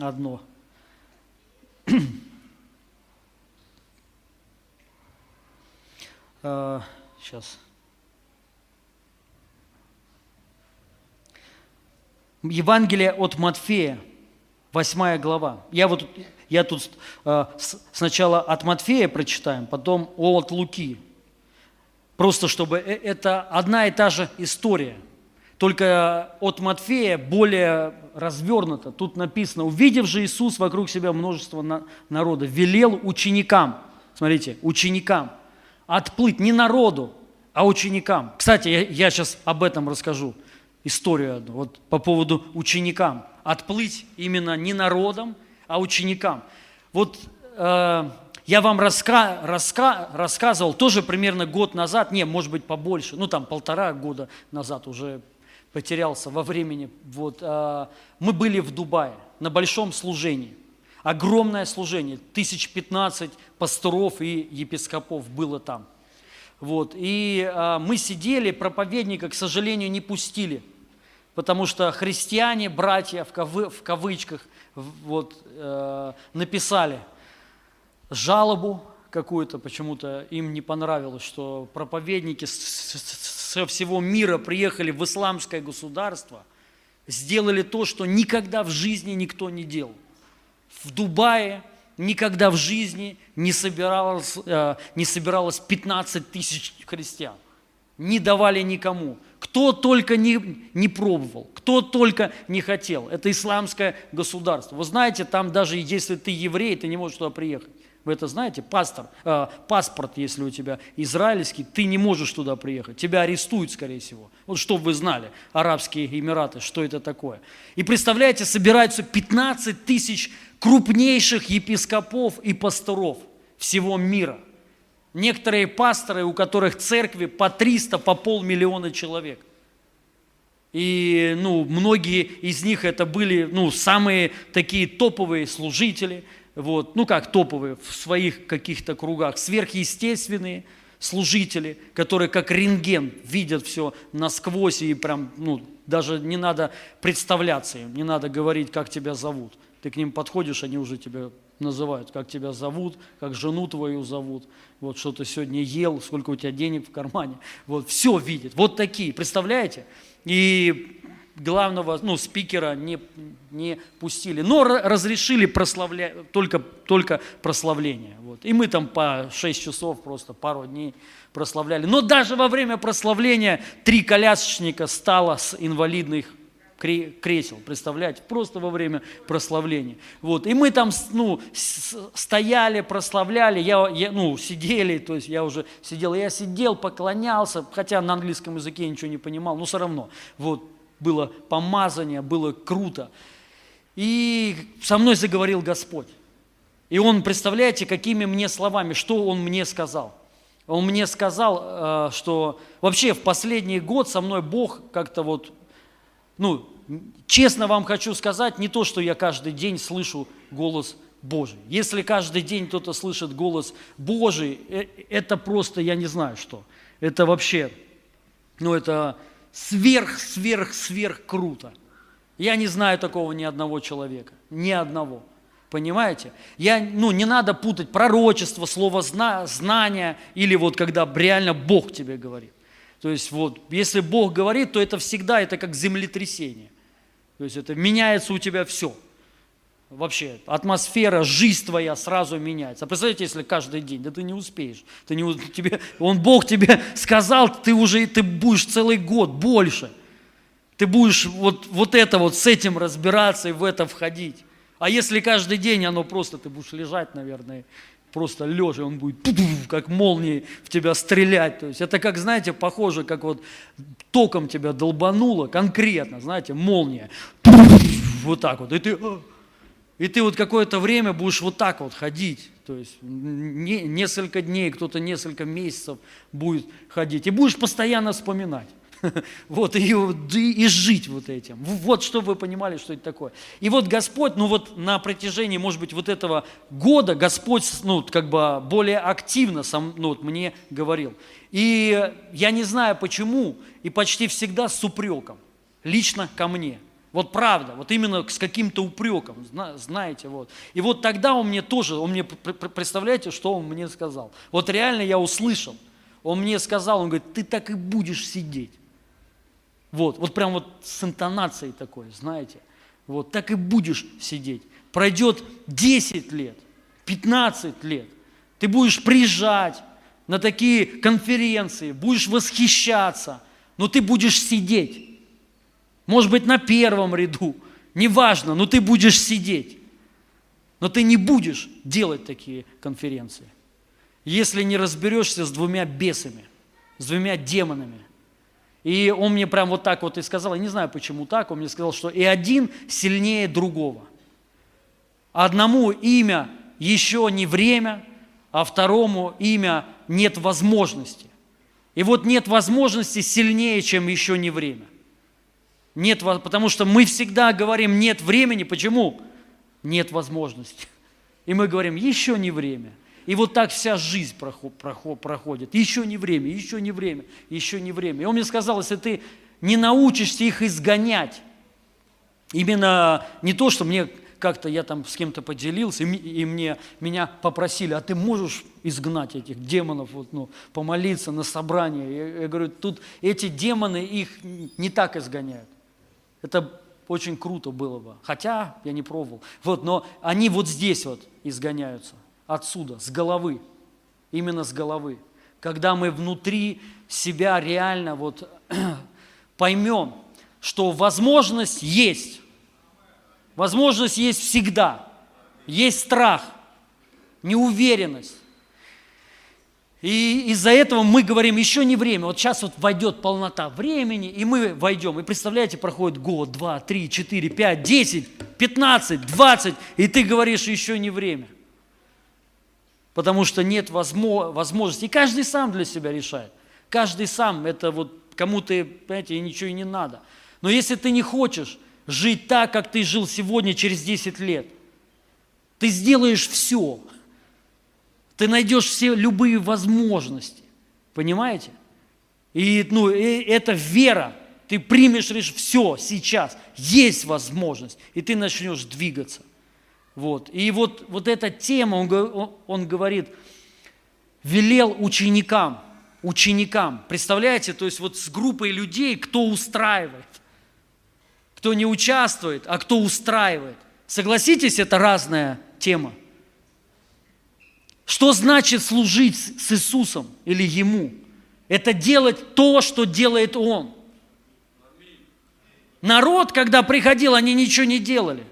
Одно. Сейчас. А, Евангелие от Матфея, Восьмая глава. Я вот я тут э, сначала от Матфея прочитаем, потом от Луки. Просто чтобы э, это одна и та же история. Только от Матфея более развернуто. Тут написано, увидев же Иисус вокруг себя множество народа, велел ученикам, смотрите, ученикам, отплыть не народу, а ученикам. Кстати, я, я сейчас об этом расскажу, историю одну, вот по поводу ученикам отплыть именно не народом, а ученикам. Вот э, я вам раска, раска, рассказывал тоже примерно год назад, не, может быть побольше, ну там полтора года назад уже потерялся во времени. Вот, э, мы были в Дубае на большом служении. Огромное служение, тысяч пятнадцать пасторов и епископов было там. Вот, и э, мы сидели, проповедника, к сожалению, не пустили – потому что христиане, братья в, кавы, в кавычках, вот, э, написали жалобу какую-то, почему-то им не понравилось, что проповедники со всего мира приехали в исламское государство, сделали то, что никогда в жизни никто не делал. В Дубае никогда в жизни не собиралось, э, не собиралось 15 тысяч христиан. Не давали никому. Кто только не, не пробовал, кто только не хотел. Это исламское государство. Вы знаете, там даже если ты еврей, ты не можешь туда приехать. Вы это знаете? Пастор, э, паспорт, если у тебя израильский, ты не можешь туда приехать. Тебя арестуют, скорее всего. Вот чтобы вы знали, Арабские Эмираты, что это такое. И представляете, собираются 15 тысяч крупнейших епископов и пасторов всего мира – Некоторые пасторы, у которых церкви по 300, по полмиллиона человек. И ну, многие из них это были ну, самые такие топовые служители, вот, ну как топовые, в своих каких-то кругах, сверхъестественные служители, которые как рентген видят все насквозь и прям, ну, даже не надо представляться им, не надо говорить, как тебя зовут. Ты к ним подходишь, они уже тебя называют, как тебя зовут, как жену твою зовут, вот что ты сегодня ел, сколько у тебя денег в кармане. Вот все видят. Вот такие, представляете? И главного, ну, спикера не, не пустили. Но разрешили прославлять, только, только прославление. Вот. И мы там по 6 часов, просто пару дней прославляли. Но даже во время прославления три колясочника стало с инвалидных кресел, представляете, просто во время прославления. Вот. И мы там ну, стояли, прославляли, я, я, ну, сидели, то есть я уже сидел, я сидел, поклонялся, хотя на английском языке ничего не понимал, но все равно. Вот, было помазание, было круто. И со мной заговорил Господь. И Он, представляете, какими мне словами, что Он мне сказал. Он мне сказал, э, что вообще в последний год со мной Бог как-то вот, ну, честно вам хочу сказать, не то, что я каждый день слышу голос Божий. Если каждый день кто-то слышит голос Божий, э, это просто, я не знаю что. Это вообще, ну это сверх, сверх, сверх круто. Я не знаю такого ни одного человека, ни одного. Понимаете? Я, ну, не надо путать пророчество, слово зна, знания или вот когда реально Бог тебе говорит. То есть вот, если Бог говорит, то это всегда, это как землетрясение. То есть это меняется у тебя все. Вообще, атмосфера, жизнь твоя сразу меняется. А представляете, если каждый день, да ты не успеешь. Ты не, тебе, он, Бог тебе сказал, ты уже ты будешь целый год, больше. Ты будешь вот, вот это вот с этим разбираться и в это входить. А если каждый день оно просто, ты будешь лежать, наверное, просто лежа, он будет как молнией в тебя стрелять. То есть это как, знаете, похоже, как вот током тебя долбануло конкретно, знаете, молния. Вот так вот. И ты, и ты вот какое-то время будешь вот так вот ходить. То есть не, несколько дней, кто-то несколько месяцев будет ходить. И будешь постоянно вспоминать. Вот, и, и жить вот этим. Вот, чтобы вы понимали, что это такое. И вот Господь, ну вот на протяжении, может быть, вот этого года Господь, ну, как бы более активно сам, ну, вот мне говорил. И я не знаю почему, и почти всегда с упреком, лично ко мне. Вот правда, вот именно с каким-то упреком, знаете, вот. И вот тогда он мне тоже, он мне, представляете, что он мне сказал? Вот реально я услышал, он мне сказал, он говорит, ты так и будешь сидеть. Вот, вот прям вот с интонацией такой, знаете. Вот, так и будешь сидеть. Пройдет 10 лет, 15 лет. Ты будешь приезжать на такие конференции, будешь восхищаться, но ты будешь сидеть. Может быть, на первом ряду, неважно, но ты будешь сидеть. Но ты не будешь делать такие конференции, если не разберешься с двумя бесами, с двумя демонами – и он мне прям вот так вот и сказал, я не знаю почему так, он мне сказал, что и один сильнее другого. Одному имя еще не время, а второму имя нет возможности. И вот нет возможности сильнее, чем еще не время. Нет, потому что мы всегда говорим нет времени. Почему? Нет возможности. И мы говорим, еще не время. И вот так вся жизнь проходит. Еще не время, еще не время, еще не время. И он мне сказал, если ты не научишься их изгонять, именно не то, что мне как-то я там с кем-то поделился, и мне, меня попросили, а ты можешь изгнать этих демонов, вот, ну, помолиться на собрании? Я, я говорю, тут эти демоны их не так изгоняют. Это очень круто было бы. Хотя я не пробовал. Вот, но они вот здесь вот изгоняются отсюда, с головы, именно с головы. Когда мы внутри себя реально вот поймем, что возможность есть, возможность есть всегда, есть страх, неуверенность. И из-за этого мы говорим, еще не время. Вот сейчас вот войдет полнота времени, и мы войдем. И представляете, проходит год, два, три, четыре, пять, десять, пятнадцать, двадцать, и ты говоришь, еще не время – потому что нет возможности. И каждый сам для себя решает. Каждый сам, это вот кому-то, понимаете, ничего и не надо. Но если ты не хочешь жить так, как ты жил сегодня, через 10 лет, ты сделаешь все. Ты найдешь все любые возможности. Понимаете? И, ну, и это вера. Ты примешь, решишь, все, сейчас, есть возможность, и ты начнешь двигаться. Вот. И вот, вот эта тема, он, он говорит, велел ученикам, ученикам. Представляете, то есть вот с группой людей, кто устраивает. кто не участвует, а кто устраивает. Согласитесь, это разная тема. Что значит служить с Иисусом или Ему? Это делать то, что делает Он. Народ, когда приходил, они ничего не делали.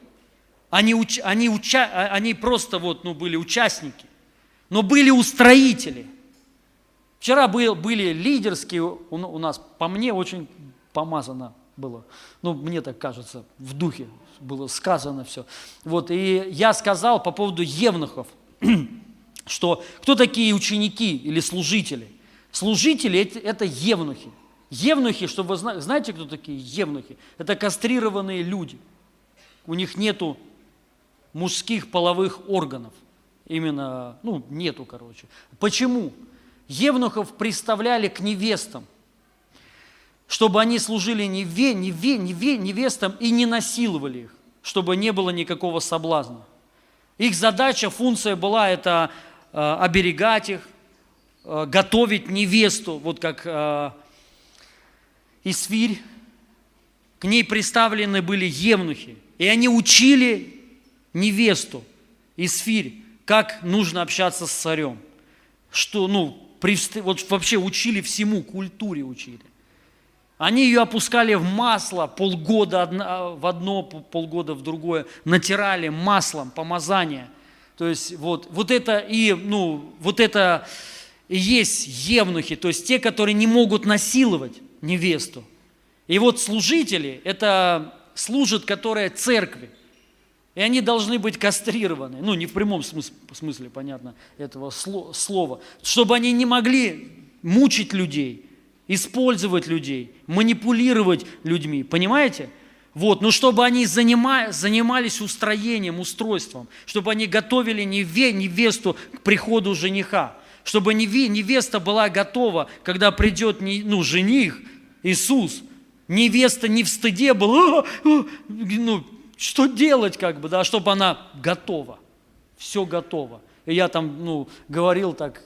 Они, они, уча, а, они просто вот, ну, были участники, но были устроители. Вчера был, были лидерские у, у нас, по мне очень помазано было. Ну, мне так кажется, в духе было сказано все. Вот, и я сказал по поводу евнухов, что кто такие ученики или служители? Служители – это евнухи. Евнухи, чтобы вы знаете, кто такие евнухи? Это кастрированные люди. У них нету мужских половых органов. Именно, ну, нету, короче. Почему? Евнухов представляли к невестам, чтобы они служили неве, неве, неве, невестам и не насиловали их, чтобы не было никакого соблазна. Их задача, функция была это э, оберегать их, э, готовить невесту, вот как э, Исфирь, к ней представлены были евнухи, и они учили невесту Исфирь, как нужно общаться с царем. Что, ну, вот вообще учили всему, культуре учили. Они ее опускали в масло полгода в одно, полгода в другое, натирали маслом, помазание. То есть вот, вот это и, ну, вот это и есть евнухи, то есть те, которые не могут насиловать невесту. И вот служители, это служат, которые церкви. И они должны быть кастрированы, ну не в прямом смысле, смысле понятно, этого слова, чтобы они не могли мучить людей, использовать людей, манипулировать людьми, понимаете? Вот, но чтобы они занима, занимались устроением, устройством, чтобы они готовили неве, невесту к приходу жениха, чтобы невеста была готова, когда придет ну, жених, Иисус, невеста не в стыде была, ну, что делать, как бы, да, чтобы она готова, все готово. И я там, ну, говорил так,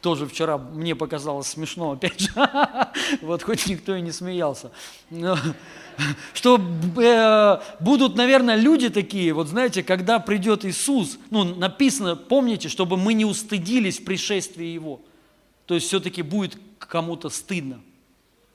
тоже вчера мне показалось смешно, опять же, вот хоть никто и не смеялся. Но, что э, будут, наверное, люди такие, вот знаете, когда придет Иисус, ну, написано, помните, чтобы мы не устыдились в пришествии Его. То есть все-таки будет кому-то стыдно.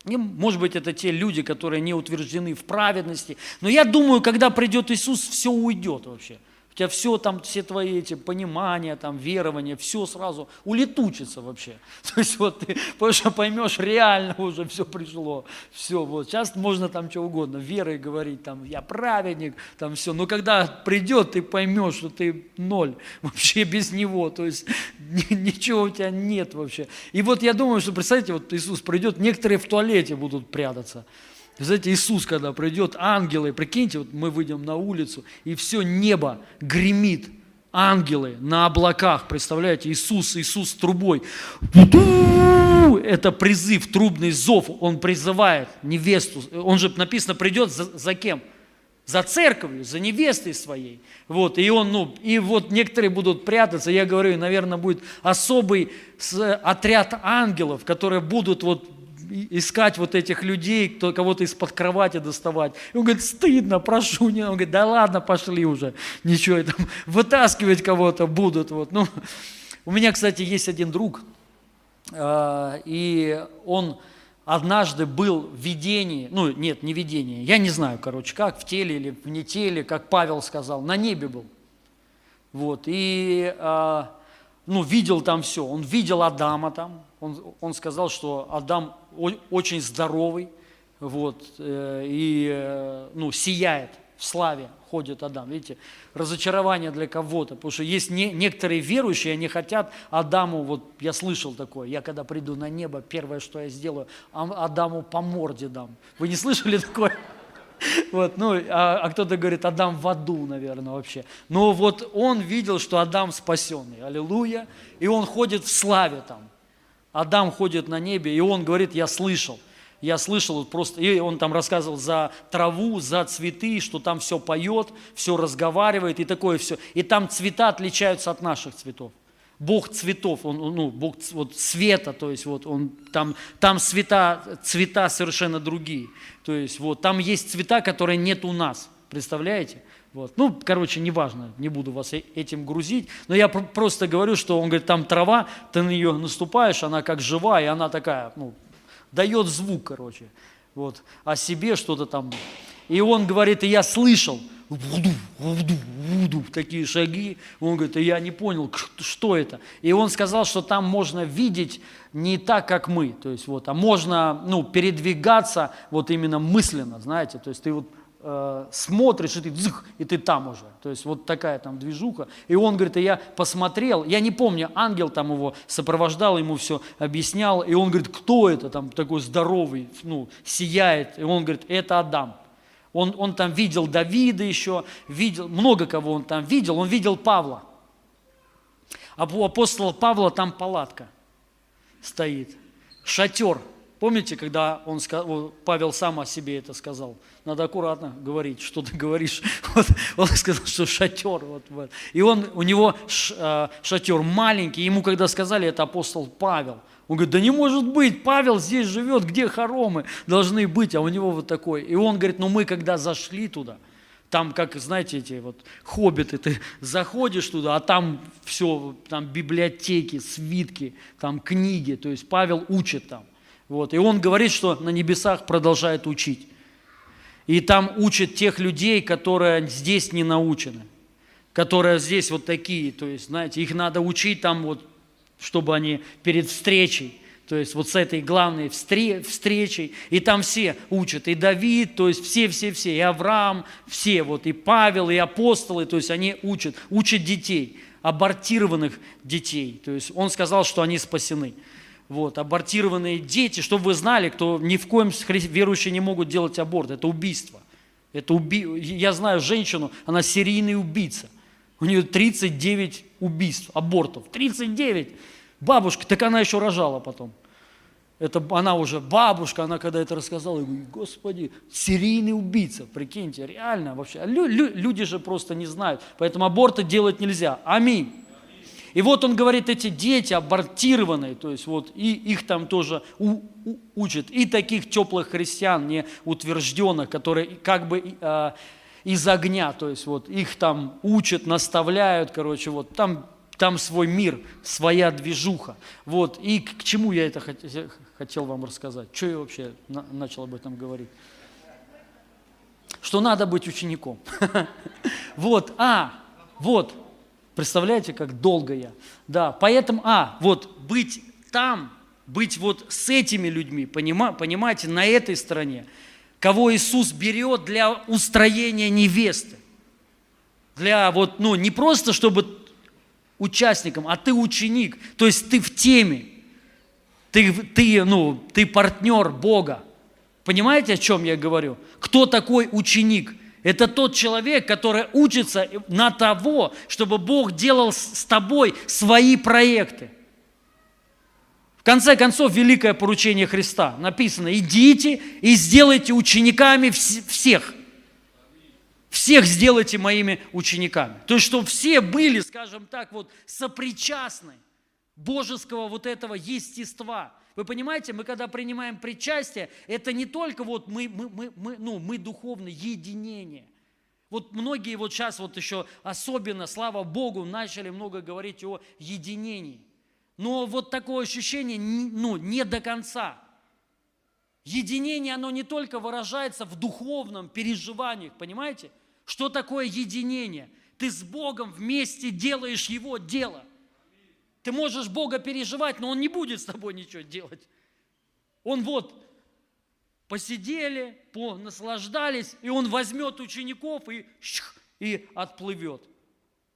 И, может быть, это те люди, которые не утверждены в праведности. Но я думаю, когда придет Иисус, все уйдет вообще. У тебя все там, все твои эти понимания, там, верования, все сразу улетучится вообще. То есть вот ты потому поймешь, реально уже все пришло. Все, вот. Сейчас можно там что угодно, верой говорить, там, я праведник, там все. Но когда придет, ты поймешь, что ты ноль вообще без него. То есть ничего у тебя нет вообще. И вот я думаю, что, представьте, вот Иисус придет, некоторые в туалете будут прятаться. Знаете, Иисус, когда придет, ангелы, прикиньте, вот мы выйдем на улицу, и все небо гремит, ангелы на облаках, представляете, Иисус, Иисус с трубой. Это призыв, трубный зов, он призывает невесту, он же написано, придет за, за кем? За церковью, за невестой своей. Вот, и он, ну, и вот некоторые будут прятаться, я говорю, наверное, будет особый отряд ангелов, которые будут вот искать вот этих людей, кто, кого-то из-под кровати доставать. И он говорит, стыдно, прошу. Не. Он говорит, да ладно, пошли уже. Ничего, там, вытаскивать кого-то будут. Вот. Ну, у меня, кстати, есть один друг, э, и он однажды был в видении, ну нет, не видение, я не знаю, короче, как, в теле или в не теле, как Павел сказал, на небе был. Вот, и э, ну, видел там все. Он видел Адама там, он, он сказал, что Адам очень здоровый, вот, э, и э, ну, сияет в славе ходит Адам. Видите, разочарование для кого-то, потому что есть не, некоторые верующие, они хотят Адаму, вот я слышал такое, я когда приду на небо, первое, что я сделаю, Адаму по морде дам. Вы не слышали такое? Вот, ну, а, а кто-то говорит, Адам в аду, наверное, вообще. Но вот он видел, что Адам спасенный, аллилуйя, и он ходит в славе там. Адам ходит на небе, и он говорит, я слышал. Я слышал просто, и он там рассказывал за траву, за цветы, что там все поет, все разговаривает и такое все. И там цвета отличаются от наших цветов. Бог цветов, он, ну, Бог вот, света, то есть вот он, там, там цвета, цвета совершенно другие. То есть вот там есть цвета, которые нет у нас, представляете? Вот. Ну, короче, неважно, не буду вас э, этим грузить, но я просто говорю, что он говорит, там трава, ты на нее наступаешь, она как живая, и она такая, ну, дает звук, короче, вот, о себе что-то там. И он говорит, и я слышал, вуду, вуду, вуду, такие шаги. Он говорит, я не понял, что это. И он сказал, что там можно видеть не так, как мы, то есть вот, а можно, ну, передвигаться вот именно мысленно, знаете, то есть ты вот э, смотришь, и ты, дзых, и ты там уже. То есть вот такая там движуха. И он говорит, и я посмотрел, я не помню, ангел там его сопровождал, ему все объяснял, и он говорит, кто это там такой здоровый, ну, сияет. И он говорит, это Адам. Он, он там видел Давида еще, видел, много кого он там видел, он видел Павла. А у апостола Павла там палатка стоит, шатер – Помните, когда он, Павел сам о себе это сказал? Надо аккуратно говорить, что ты говоришь. Вот, он сказал, что шатер. Вот, вот. И он, у него а, шатер маленький. Ему когда сказали, это апостол Павел. Он говорит, да не может быть, Павел здесь живет, где хоромы должны быть, а у него вот такой. И он говорит, ну мы когда зашли туда, там, как, знаете, эти вот хоббиты, ты заходишь туда, а там все, там библиотеки, свитки, там книги, то есть Павел учит там. Вот. И он говорит, что на небесах продолжает учить. И там учат тех людей, которые здесь не научены, которые здесь вот такие, то есть, знаете, их надо учить там вот, чтобы они перед встречей, то есть вот с этой главной встречей, и там все учат, и Давид, то есть все-все-все, и Авраам, все, вот и Павел, и апостолы, то есть они учат, учат детей, абортированных детей, то есть он сказал, что они спасены вот, абортированные дети, чтобы вы знали, кто ни в коем верующие не могут делать аборт, это убийство. Это уби... Я знаю женщину, она серийный убийца. У нее 39 убийств, абортов. 39! Бабушка, так она еще рожала потом. Это она уже бабушка, она когда это рассказала, я говорю, господи, серийный убийца, прикиньте, реально вообще. Лю, лю, люди же просто не знают, поэтому аборты делать нельзя. Аминь. И вот он говорит, эти дети абортированные, то есть вот и их там тоже у, у, учат, и таких теплых христиан, не утвержденных, которые как бы э, из огня, то есть вот их там учат, наставляют, короче, вот там, там свой мир, своя движуха. Вот, и к, к чему я это хотел, хотел вам рассказать? Что я вообще на, начал об этом говорить? Что надо быть учеником. Вот, а, вот, Представляете, как долго я? Да, поэтому, а, вот быть там, быть вот с этими людьми, понима, понимаете, на этой стороне, кого Иисус берет для устроения невесты. Для вот, ну, не просто, чтобы участником, а ты ученик, то есть ты в теме, ты, ты, ну, ты партнер Бога. Понимаете, о чем я говорю? Кто такой ученик? Это тот человек, который учится на того, чтобы Бог делал с тобой свои проекты. В конце концов, великое поручение Христа написано, идите и сделайте учениками всех. Всех сделайте моими учениками. То есть, чтобы все были, скажем так, вот сопричастны божеского вот этого естества – вы понимаете, мы когда принимаем причастие, это не только вот мы, мы, мы, мы, ну, мы духовное единение. Вот многие вот сейчас вот еще особенно, слава Богу, начали много говорить о единении. Но вот такое ощущение ну, не до конца. Единение, оно не только выражается в духовном переживании, понимаете? Что такое единение? Ты с Богом вместе делаешь Его дело. Ты можешь Бога переживать, но Он не будет с тобой ничего делать. Он вот посидели, наслаждались, и Он возьмет учеников и, и отплывет.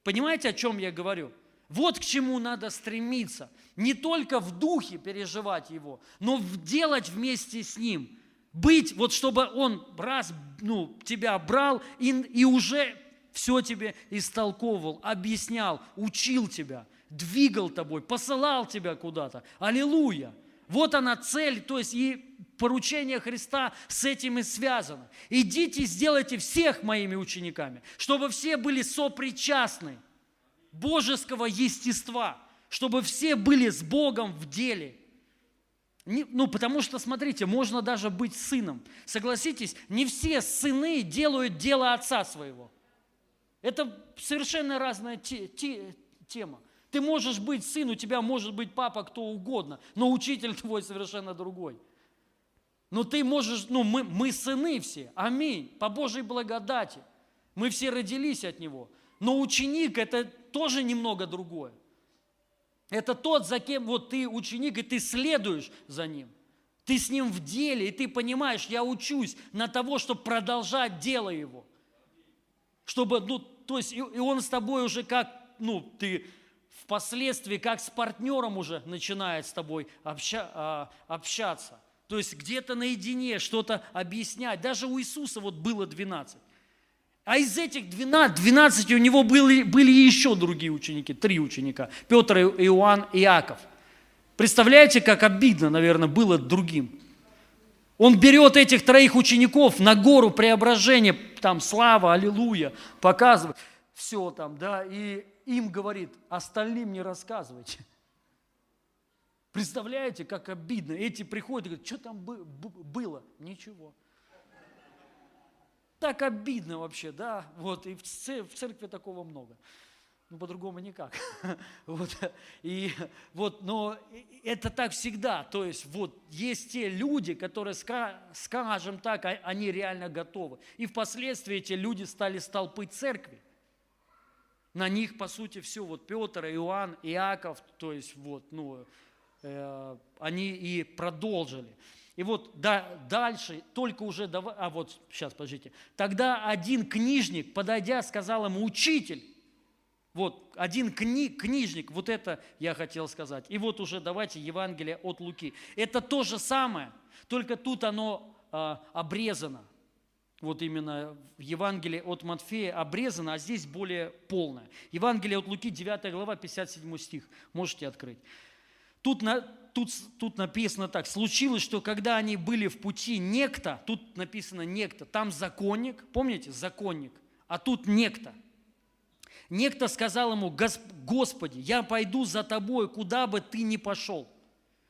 Понимаете, о чем я говорю? Вот к чему надо стремиться. Не только в духе переживать его, но делать вместе с ним. Быть, вот чтобы он раз ну, тебя брал и, и уже все тебе истолковывал, объяснял, учил тебя двигал тобой, посылал тебя куда-то. Аллилуйя! Вот она цель, то есть и поручение Христа с этим и связано. Идите, сделайте всех моими учениками, чтобы все были сопричастны божеского естества, чтобы все были с Богом в деле. Не, ну, потому что, смотрите, можно даже быть сыном. Согласитесь, не все сыны делают дело отца своего. Это совершенно разная те, те, тема. Ты можешь быть сын, у тебя может быть папа кто угодно, но учитель твой совершенно другой. Но ты можешь, ну мы, мы сыны все, аминь, по Божьей благодати. Мы все родились от Него. Но ученик – это тоже немного другое. Это тот, за кем вот ты ученик, и ты следуешь за ним. Ты с ним в деле, и ты понимаешь, я учусь на того, чтобы продолжать дело его. Чтобы, ну, то есть, и, и он с тобой уже как, ну, ты впоследствии как с партнером уже начинает с тобой обща, а, общаться. То есть где-то наедине что-то объяснять. Даже у Иисуса вот было 12. А из этих 12, 12 у него были, были еще другие ученики, три ученика. Петр, Иоанн и Иаков. Представляете, как обидно, наверное, было другим. Он берет этих троих учеников на гору преображения, там слава, аллилуйя, показывает все там, да, и им говорит, остальным не рассказывайте. Представляете, как обидно. Эти приходят и говорят, что там было? Ничего так обидно вообще, да, вот, и в церкви такого много. Ну, по-другому никак. Вот, и вот, но это так всегда. То есть вот есть те люди, которые, скажем так, а, они реально готовы. И впоследствии эти люди стали столпы церкви. На них, по сути, все, вот Петр, Иоанн, Иаков, то есть вот, ну, э, они и продолжили. И вот да, дальше, только уже, а вот сейчас, подождите. Тогда один книжник, подойдя, сказал ему, учитель, вот, один кни, книжник, вот это я хотел сказать. И вот уже давайте Евангелие от Луки. Это то же самое, только тут оно а, обрезано. Вот именно в Евангелии от Матфея обрезано, а здесь более полное. Евангелие от Луки, 9 глава, 57 стих. Можете открыть. Тут, на, тут, тут написано так. Случилось, что когда они были в пути, некто, тут написано некто, там законник, помните, законник, а тут некто. Некто сказал ему, Господи, я пойду за тобой, куда бы ты ни пошел.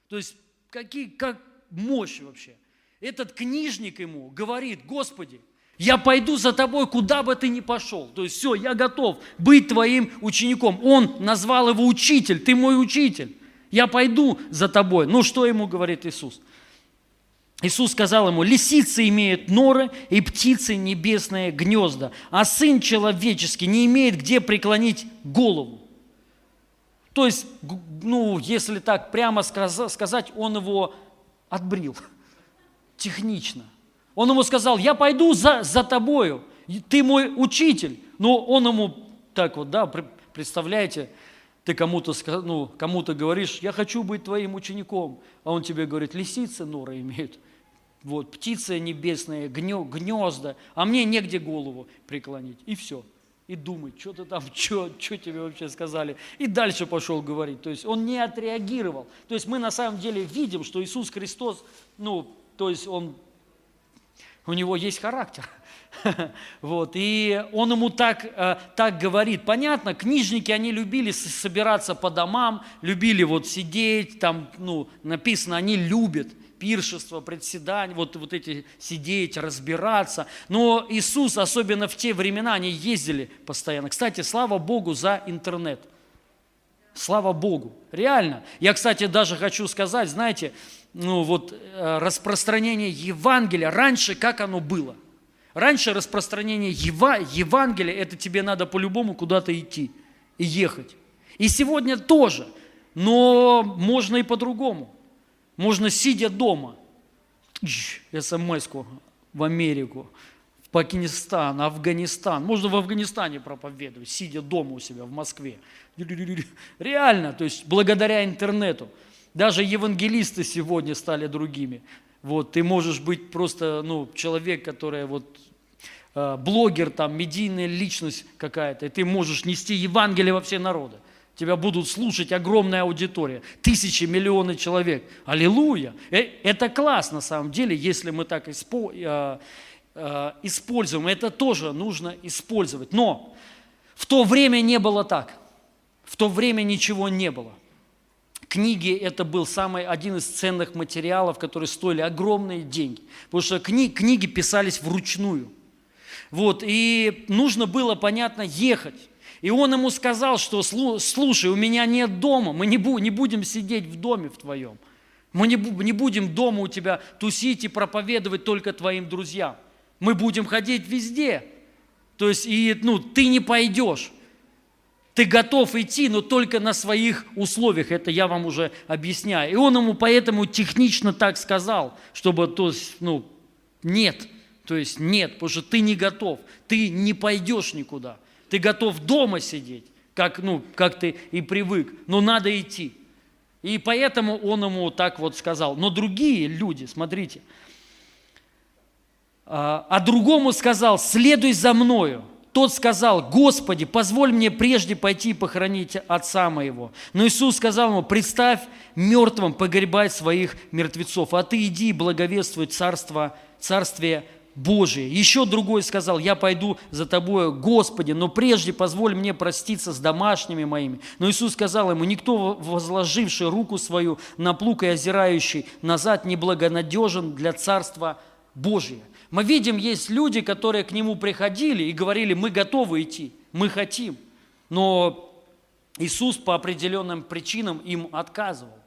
То есть, какие, как мощь вообще. Этот книжник ему говорит, Господи, я пойду за тобой, куда бы ты ни пошел. То есть все, я готов быть твоим учеником. Он назвал его учитель, ты мой учитель. Я пойду за тобой. Ну, что ему говорит Иисус? Иисус сказал ему, лисицы имеют норы и птицы небесные гнезда, а сын человеческий не имеет где преклонить голову. То есть, ну, если так прямо сказать, он его отбрил технично. Он ему сказал, я пойду за, за тобою, ты мой учитель. Но он ему так вот, да, представляете, ты кому-то ну, кому говоришь, я хочу быть твоим учеником, а он тебе говорит, лисицы норы имеют, вот, птицы небесные, гнезда, а мне негде голову преклонить. И все. И думать, что ты там, что тебе вообще сказали. И дальше пошел говорить. То есть он не отреагировал. То есть мы на самом деле видим, что Иисус Христос, ну, то есть он, у него есть характер. Вот, и он ему так, э, так говорит. Понятно, книжники, они любили собираться по домам, любили вот сидеть, там, ну, написано, они любят пиршество, председание, вот, вот эти сидеть, разбираться. Но Иисус, особенно в те времена, они ездили постоянно. Кстати, слава Богу за интернет. Слава Богу. Реально. Я, кстати, даже хочу сказать, знаете, ну вот э, распространение Евангелия раньше, как оно было – Раньше распространение Ева, Евангелия, это тебе надо по-любому куда-то идти и ехать. И сегодня тоже, но можно и по-другому. Можно сидя дома, смс в Америку, в Пакистан, Афганистан. Можно в Афганистане проповедовать, сидя дома у себя в Москве. Реально, то есть благодаря интернету. Даже евангелисты сегодня стали другими. Вот, ты можешь быть просто ну, человек, который вот Э, блогер, там, медийная личность какая-то, и ты можешь нести Евангелие во все народы. Тебя будут слушать огромная аудитория, тысячи, миллионы человек. Аллилуйя! Э, это класс на самом деле, если мы так э, используем. Это тоже нужно использовать. Но в то время не было так. В то время ничего не было. Книги это был самый один из ценных материалов, которые стоили огромные деньги. Потому что кни, книги писались вручную. Вот, и нужно было, понятно, ехать. И он ему сказал, что слушай, у меня нет дома, мы не, бу, не будем сидеть в доме в твоем. Мы не, не будем дома у тебя тусить и проповедовать только твоим друзьям. Мы будем ходить везде. То есть, и, ну, ты не пойдешь. Ты готов идти, но только на своих условиях. Это я вам уже объясняю. И он ему поэтому технично так сказал, чтобы, то есть, ну, нет. То есть нет, потому что ты не готов. Ты не пойдешь никуда. Ты готов дома сидеть, как, ну, как ты и привык, но надо идти. И поэтому он ему так вот сказал. Но другие люди, смотрите, а, а другому сказал, следуй за мною. Тот сказал, Господи, позволь мне прежде пойти похоронить отца моего. Но Иисус сказал ему, представь мертвым погребать своих мертвецов, а ты иди и благовествуй царство, царствие Божие. Еще другой сказал, я пойду за тобою, Господи, но прежде позволь мне проститься с домашними моими. Но Иисус сказал ему, никто, возложивший руку свою на плуг и озирающий назад, не благонадежен для Царства Божия. Мы видим, есть люди, которые к Нему приходили и говорили, мы готовы идти, мы хотим. Но Иисус по определенным причинам им отказывал,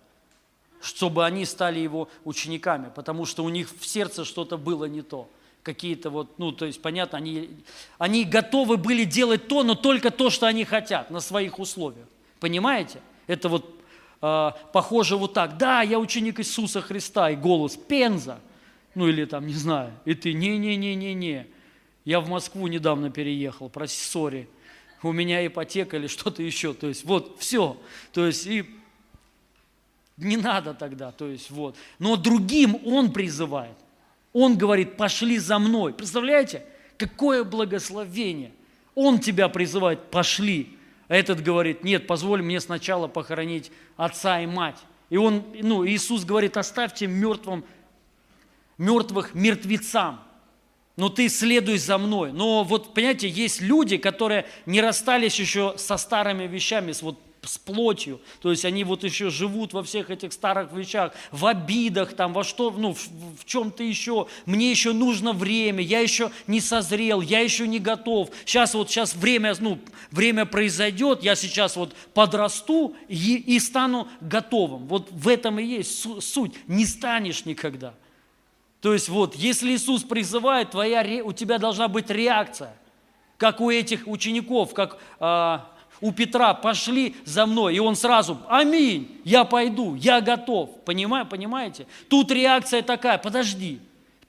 чтобы они стали Его учениками, потому что у них в сердце что-то было не то – какие-то вот, ну, то есть, понятно, они, они готовы были делать то, но только то, что они хотят, на своих условиях. Понимаете? Это вот э, похоже вот так. Да, я ученик Иисуса Христа, и голос Пенза. Ну, или там, не знаю. И ты, не-не-не-не-не. Я в Москву недавно переехал, проси, сори. У меня ипотека или что-то еще. То есть, вот, все. То есть, и не надо тогда, то есть, вот. Но другим он призывает. Он говорит, пошли за мной. Представляете, какое благословение. Он тебя призывает, пошли. А этот говорит, нет, позволь мне сначала похоронить отца и мать. И он, ну, Иисус говорит, оставьте мертвым, мертвых мертвецам. Но ты следуй за мной. Но вот, понимаете, есть люди, которые не расстались еще со старыми вещами, с вот с плотью, то есть они вот еще живут во всех этих старых вещах, в обидах, там, во что, ну, в, в чем-то еще, мне еще нужно время, я еще не созрел, я еще не готов, сейчас вот сейчас время, ну, время произойдет, я сейчас вот подрасту и, и стану готовым. Вот в этом и есть суть, не станешь никогда. То есть вот, если Иисус призывает, твоя, у тебя должна быть реакция, как у этих учеников, как а, у Петра, пошли за мной. И он сразу, аминь, я пойду, я готов. Понимаю, понимаете? Тут реакция такая, подожди.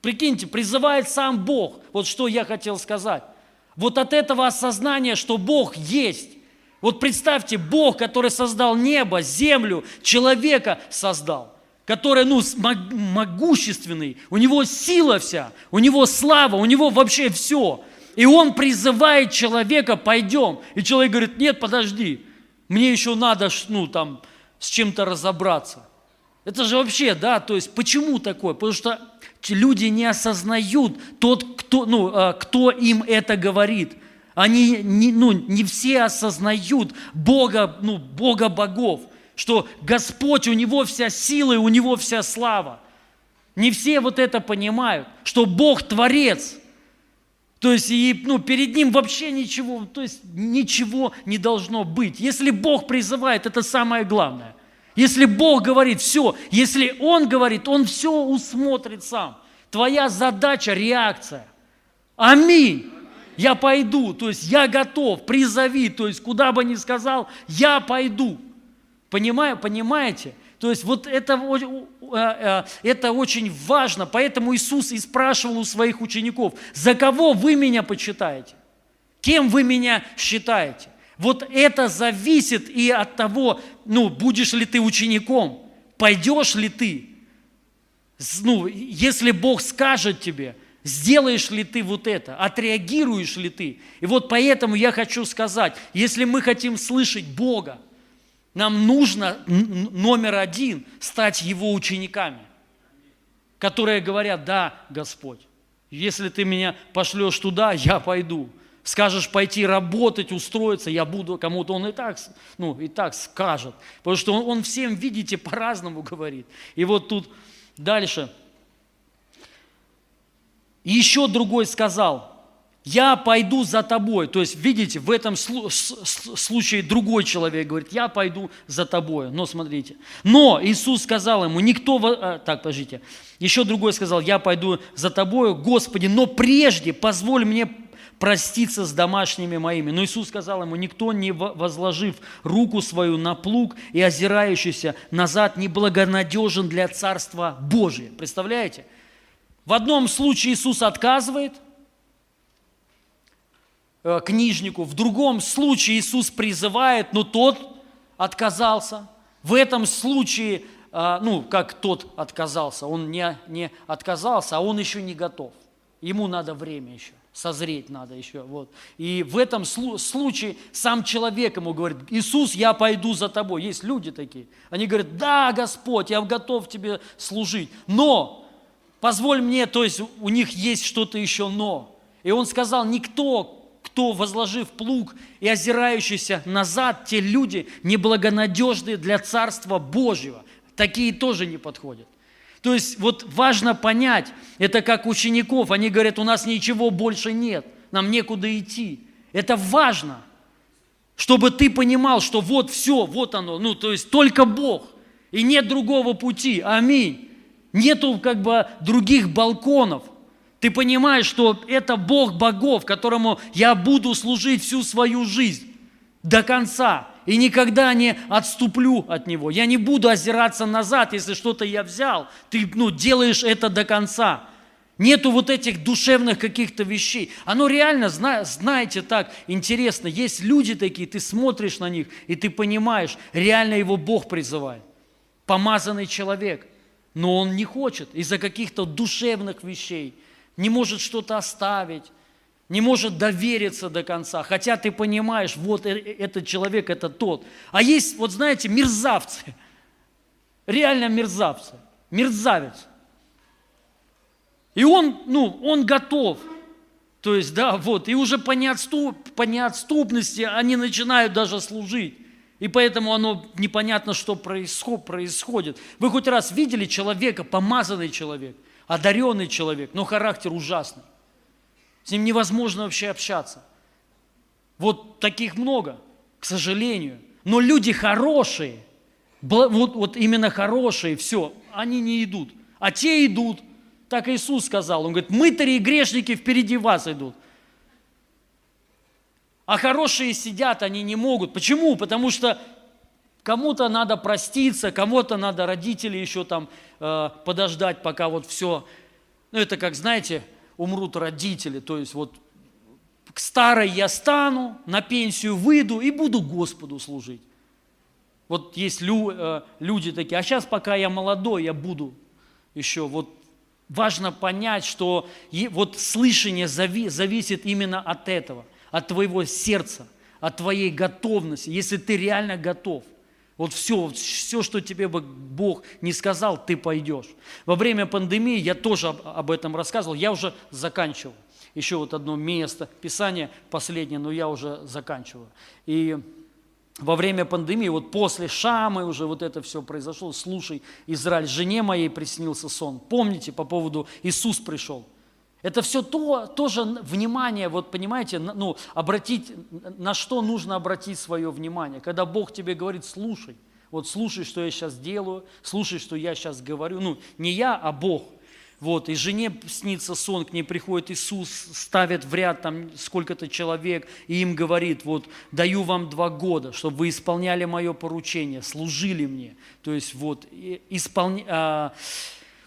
Прикиньте, призывает сам Бог. Вот что я хотел сказать. Вот от этого осознания, что Бог есть. Вот представьте, Бог, который создал небо, землю, человека создал который, ну, могущественный, у него сила вся, у него слава, у него вообще все. И он призывает человека, пойдем. И человек говорит, нет, подожди, мне еще надо, ну, там, с чем-то разобраться. Это же вообще, да, то есть почему такое? Потому что люди не осознают тот, кто, ну, а, кто им это говорит. Они не, ну, не все осознают Бога, ну, Бога богов, что Господь, у Него вся сила и у Него вся слава. Не все вот это понимают, что Бог Творец – то есть и, ну, перед ним вообще ничего, то есть ничего не должно быть. Если Бог призывает, это самое главное. Если Бог говорит все, если Он говорит, Он все усмотрит сам. Твоя задача – реакция. Аминь. Я пойду, то есть я готов, призови, то есть куда бы ни сказал, я пойду. Понимаю, понимаете? То есть вот это, э, э, это очень важно. Поэтому Иисус и спрашивал у своих учеников, за кого вы меня почитаете? Кем вы меня считаете? Вот это зависит и от того, ну, будешь ли ты учеником, пойдешь ли ты. Ну, если Бог скажет тебе, сделаешь ли ты вот это, отреагируешь ли ты. И вот поэтому я хочу сказать, если мы хотим слышать Бога, нам нужно номер один стать Его учениками, которые говорят, да, Господь, если ты меня пошлешь туда, я пойду. Скажешь пойти работать, устроиться, я буду, кому-то он и так, ну, и так скажет. Потому что он, он всем, видите, по-разному говорит. И вот тут дальше. Еще другой сказал, я пойду за тобой. То есть, видите, в этом случае другой человек говорит, я пойду за тобой. Но смотрите. Но Иисус сказал ему, никто... А, так, подождите. Еще другой сказал, я пойду за тобой, Господи, но прежде позволь мне проститься с домашними моими. Но Иисус сказал ему, никто, не возложив руку свою на плуг и озирающийся назад, не благонадежен для Царства Божия. Представляете? В одном случае Иисус отказывает – книжнику. В другом случае Иисус призывает, но тот отказался. В этом случае, э, ну, как тот отказался, он не, не отказался, а он еще не готов. Ему надо время еще, созреть надо еще. Вот. И в этом случае сам человек ему говорит, Иисус, я пойду за тобой. Есть люди такие. Они говорят, да, Господь, я готов тебе служить. Но, позволь мне, то есть у них есть что-то еще но. И он сказал, никто, кто, возложив плуг и озирающийся назад, те люди неблагонадежные для Царства Божьего. Такие тоже не подходят. То есть вот важно понять, это как учеников, они говорят, у нас ничего больше нет, нам некуда идти. Это важно, чтобы ты понимал, что вот все, вот оно, ну то есть только Бог, и нет другого пути, аминь. Нету как бы других балконов. Ты понимаешь, что это Бог богов, которому я буду служить всю свою жизнь до конца. И никогда не отступлю от Него. Я не буду озираться назад, если что-то я взял. Ты ну, делаешь это до конца. Нету вот этих душевных каких-то вещей. Оно реально, знаете, так интересно. Есть люди такие, ты смотришь на них, и ты понимаешь, реально его Бог призывает. Помазанный человек. Но он не хочет из-за каких-то душевных вещей – не может что-то оставить, не может довериться до конца, хотя ты понимаешь, вот э, э, этот человек, это тот. А есть, вот знаете, мерзавцы, реально мерзавцы, мерзавец. И он, ну, он готов. То есть, да, вот, и уже по, неотступ, по неотступности они начинают даже служить. И поэтому оно непонятно, что происходит. Вы хоть раз видели человека, помазанный человек – одаренный человек, но характер ужасный. С ним невозможно вообще общаться. Вот таких много, к сожалению. Но люди хорошие, вот, вот именно хорошие, все, они не идут. А те идут. Так Иисус сказал. Он говорит, мытари и грешники впереди вас идут. А хорошие сидят, они не могут. Почему? Потому что Кому-то надо проститься, кому-то надо родители еще там э, подождать, пока вот все. Ну, это как, знаете, умрут родители, то есть вот к старой я стану, на пенсию выйду и буду Господу служить. Вот есть лю, э, люди такие, а сейчас пока я молодой, я буду еще. Вот важно понять, что вот слышание зави, зависит именно от этого, от твоего сердца, от твоей готовности, если ты реально готов – вот все, все, что тебе бы Бог не сказал, ты пойдешь. Во время пандемии я тоже об этом рассказывал, я уже заканчивал. Еще вот одно место, Писание последнее, но я уже заканчиваю. И во время пандемии, вот после Шамы уже вот это все произошло, слушай, Израиль, жене моей приснился сон. Помните по поводу Иисус пришел – это все то, тоже внимание, вот понимаете, ну, обратить, на что нужно обратить свое внимание. Когда Бог тебе говорит, слушай, вот слушай, что я сейчас делаю, слушай, что я сейчас говорю. Ну, не я, а Бог. Вот, и жене снится сон, к ней приходит Иисус, ставит в ряд там сколько-то человек, и им говорит, вот, даю вам два года, чтобы вы исполняли мое поручение, служили мне. То есть, вот, исполня...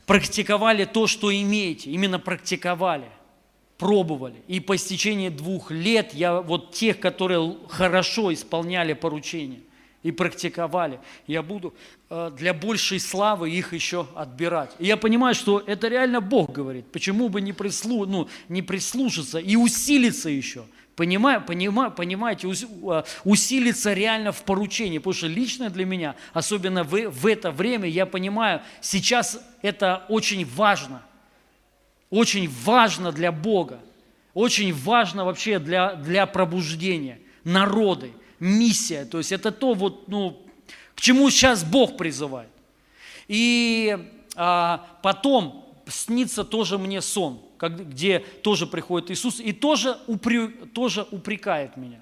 Практиковали то, что имеете, именно практиковали, пробовали. И по истечении двух лет я вот тех, которые хорошо исполняли поручения и практиковали, я буду э, для большей славы их еще отбирать. И я понимаю, что это реально Бог говорит. Почему бы не, прислу, ну, не прислушаться и усилиться еще – Понимаю, понимаю, понимаете, а, усилиться реально в поручении, потому что лично для меня, особенно в, в это время, я понимаю, сейчас это очень важно, очень важно для Бога. Очень важно вообще для, для пробуждения. Народы, миссия. То есть это то, вот, ну, к чему сейчас Бог призывает. И а, потом снится тоже мне сон, где тоже приходит Иисус и тоже, упрю, тоже упрекает меня.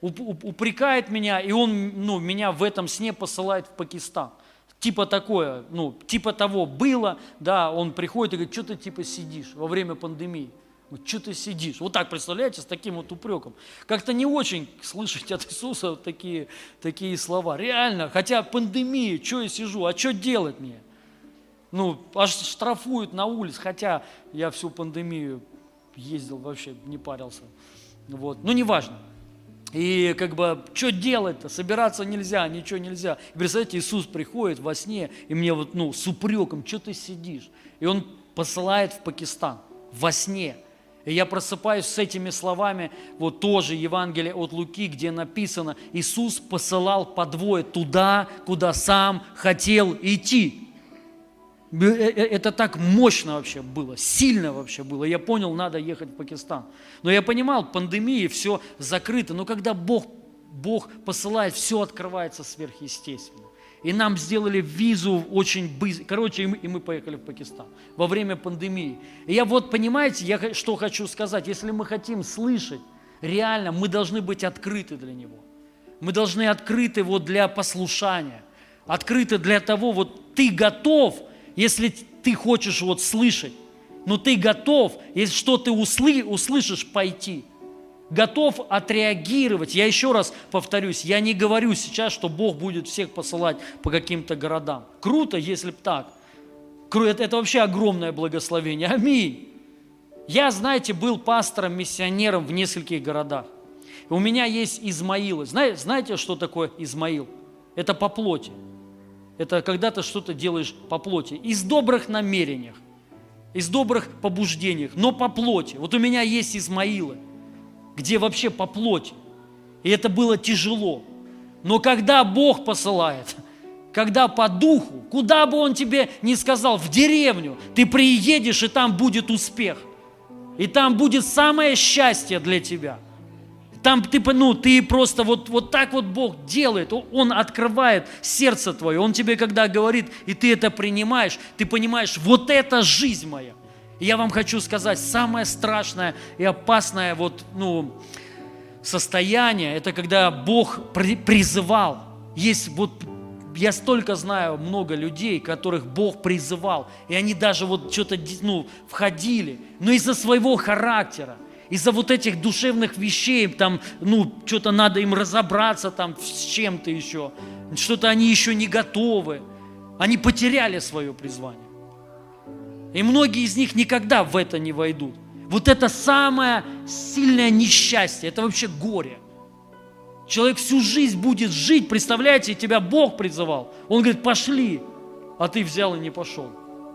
Уп, упрекает меня, и он ну, меня в этом сне посылает в Пакистан. Типа такое, ну, типа того было, да, он приходит и говорит, что ты типа сидишь во время пандемии. Что ты сидишь? Вот так, представляете, с таким вот упреком. Как-то не очень слышать от Иисуса вот такие, такие слова. Реально, хотя пандемия, что я сижу, а что делать мне? Ну, аж штрафуют на улице, хотя я всю пандемию ездил, вообще не парился. Вот, ну, неважно. И как бы, что делать-то? Собираться нельзя, ничего нельзя. И представляете, Иисус приходит во сне, и мне вот, ну, с упреком, что ты сидишь? И Он посылает в Пакистан во сне. И я просыпаюсь с этими словами, вот тоже Евангелие от Луки, где написано, Иисус посылал по двое туда, куда сам хотел идти. Э, э, это так мощно вообще было, сильно вообще было. Я понял, надо ехать в Пакистан. Но я понимал, пандемия, все закрыто. Но когда Бог, Бог посылает, все открывается сверхъестественно. И нам сделали визу очень быстро. Короче, и мы, поехали в Пакистан во время пандемии. И я вот, понимаете, я что хочу сказать. Если мы хотим слышать, реально, мы должны быть открыты для Него. Мы должны открыты вот для послушания. Открыты для того, вот ты готов – если ты хочешь вот слышать, но ты готов, если что ты услы, услышишь, пойти. Готов отреагировать. Я еще раз повторюсь, я не говорю сейчас, что Бог будет всех посылать по каким-то городам. Круто, если бы так. Это, это вообще огромное благословение. Аминь. Я, знаете, был пастором, миссионером в нескольких городах. у меня есть Измаилы. Знаете, знаете, что такое Измаил? Это по плоти. Это когда ты что-то делаешь по плоти. Из добрых намерениях, из добрых побуждениях, но по плоти. Вот у меня есть Измаилы, где вообще по плоти. И это было тяжело. Но когда Бог посылает, когда по духу, куда бы Он тебе ни сказал, в деревню, ты приедешь, и там будет успех. И там будет самое счастье для тебя – там ты, ну, ты просто вот, вот так вот Бог делает. Он открывает сердце твое. Он тебе когда говорит, и ты это принимаешь, ты понимаешь, вот это жизнь моя. И я вам хочу сказать, самое страшное и опасное вот, ну, состояние, это когда Бог призывал. Есть вот я столько знаю много людей, которых Бог призывал, и они даже вот что-то ну, входили, но из-за своего характера, из-за вот этих душевных вещей, там, ну, что-то надо им разобраться там с чем-то еще, что-то они еще не готовы. Они потеряли свое призвание. И многие из них никогда в это не войдут. Вот это самое сильное несчастье, это вообще горе. Человек всю жизнь будет жить, представляете, тебя Бог призывал. Он говорит, пошли, а ты взял и не пошел.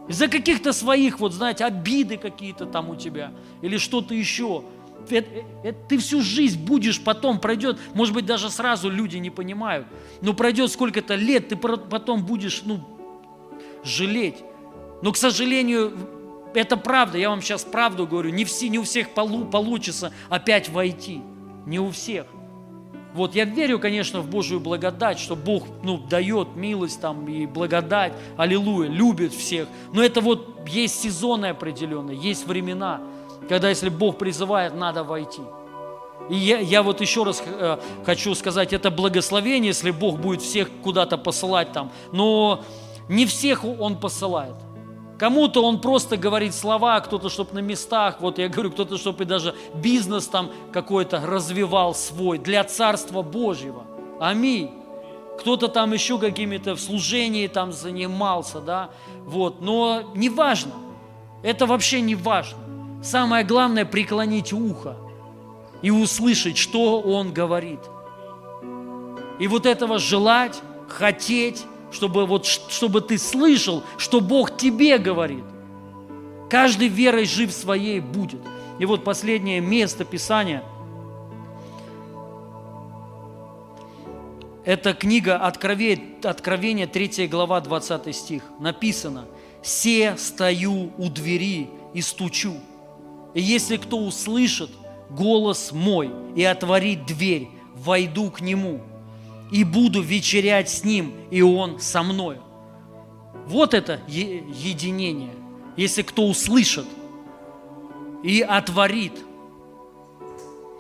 Из-за каких-то своих, вот знаете, обиды какие-то там у тебя или что-то еще. Это, это, ты всю жизнь будешь потом, пройдет, может быть, даже сразу люди не понимают, но пройдет сколько-то лет, ты потом будешь, ну, жалеть. Но, к сожалению, это правда, я вам сейчас правду говорю, не, все, не у всех полу, получится опять войти, не у всех. Вот я верю, конечно, в Божию благодать, что Бог ну, дает милость там и благодать, аллилуйя, любит всех. Но это вот есть сезоны определенные, есть времена, когда если Бог призывает, надо войти. И я, я вот еще раз э, хочу сказать, это благословение, если Бог будет всех куда-то посылать там, но не всех Он посылает. Кому-то он просто говорит слова, кто-то, чтобы на местах, вот я говорю, кто-то, чтобы даже бизнес там какой-то развивал свой для Царства Божьего. Аминь. Кто-то там еще какими-то в служении там занимался, да, вот, но не важно. Это вообще не важно. Самое главное преклонить ухо и услышать, что он говорит. И вот этого желать, хотеть, чтобы, вот, чтобы ты слышал, что Бог тебе говорит. Каждый верой жив своей будет. И вот последнее место Писания. Это книга Откровения, Откровение 3 глава, 20 стих. Написано, «Се стою у двери и стучу. И если кто услышит голос мой и отворит дверь, войду к нему и буду вечерять с ним, и он со мною. Вот это единение. Если кто услышит и отворит.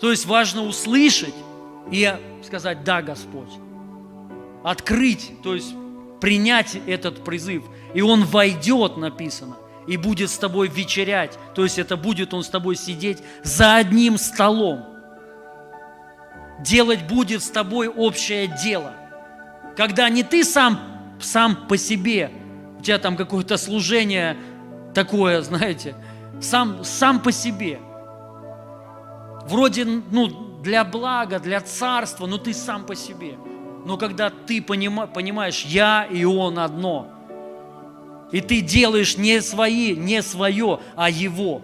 То есть важно услышать и сказать, да, Господь. Открыть, то есть принять этот призыв. И он войдет, написано, и будет с тобой вечерять. То есть это будет он с тобой сидеть за одним столом. Делать будет с тобой общее дело. Когда не ты сам, сам по себе, у тебя там какое-то служение такое, знаете, сам, сам по себе. Вроде, ну, для блага, для царства, но ты сам по себе. Но когда ты понима, понимаешь, я и он одно, и ты делаешь не свои, не свое, а его,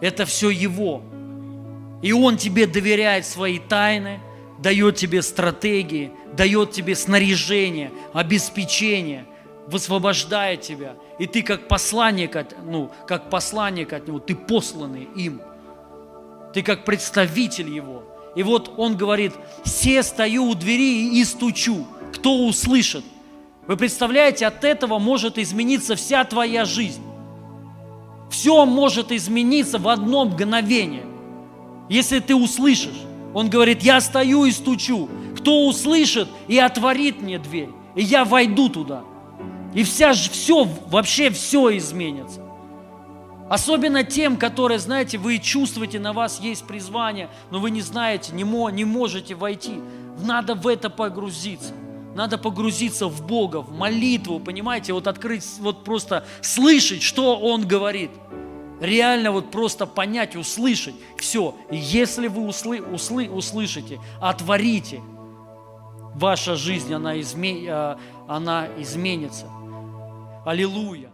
это все его. И он тебе доверяет свои тайны, дает тебе стратегии, дает тебе снаряжение, обеспечение, высвобождает тебя. И ты как посланник, от, ну, как посланник от него, ты посланный им. Ты как представитель его. И вот он говорит, все стою у двери и стучу. Кто услышит? Вы представляете, от этого может измениться вся твоя жизнь. Все может измениться в одно мгновение, если ты услышишь. Он говорит, я стою и стучу. Кто услышит и отворит мне дверь, и я войду туда. И вся, все, вообще все изменится. Особенно тем, которые, знаете, вы чувствуете, на вас есть призвание, но вы не знаете, не, мо, не можете войти. Надо в это погрузиться. Надо погрузиться в Бога, в молитву, понимаете, вот открыть, вот просто слышать, что Он говорит. Реально вот просто понять, услышать. Все. Если вы услы, услы, услышите, отворите, ваша жизнь, она, изме, она изменится. Аллилуйя.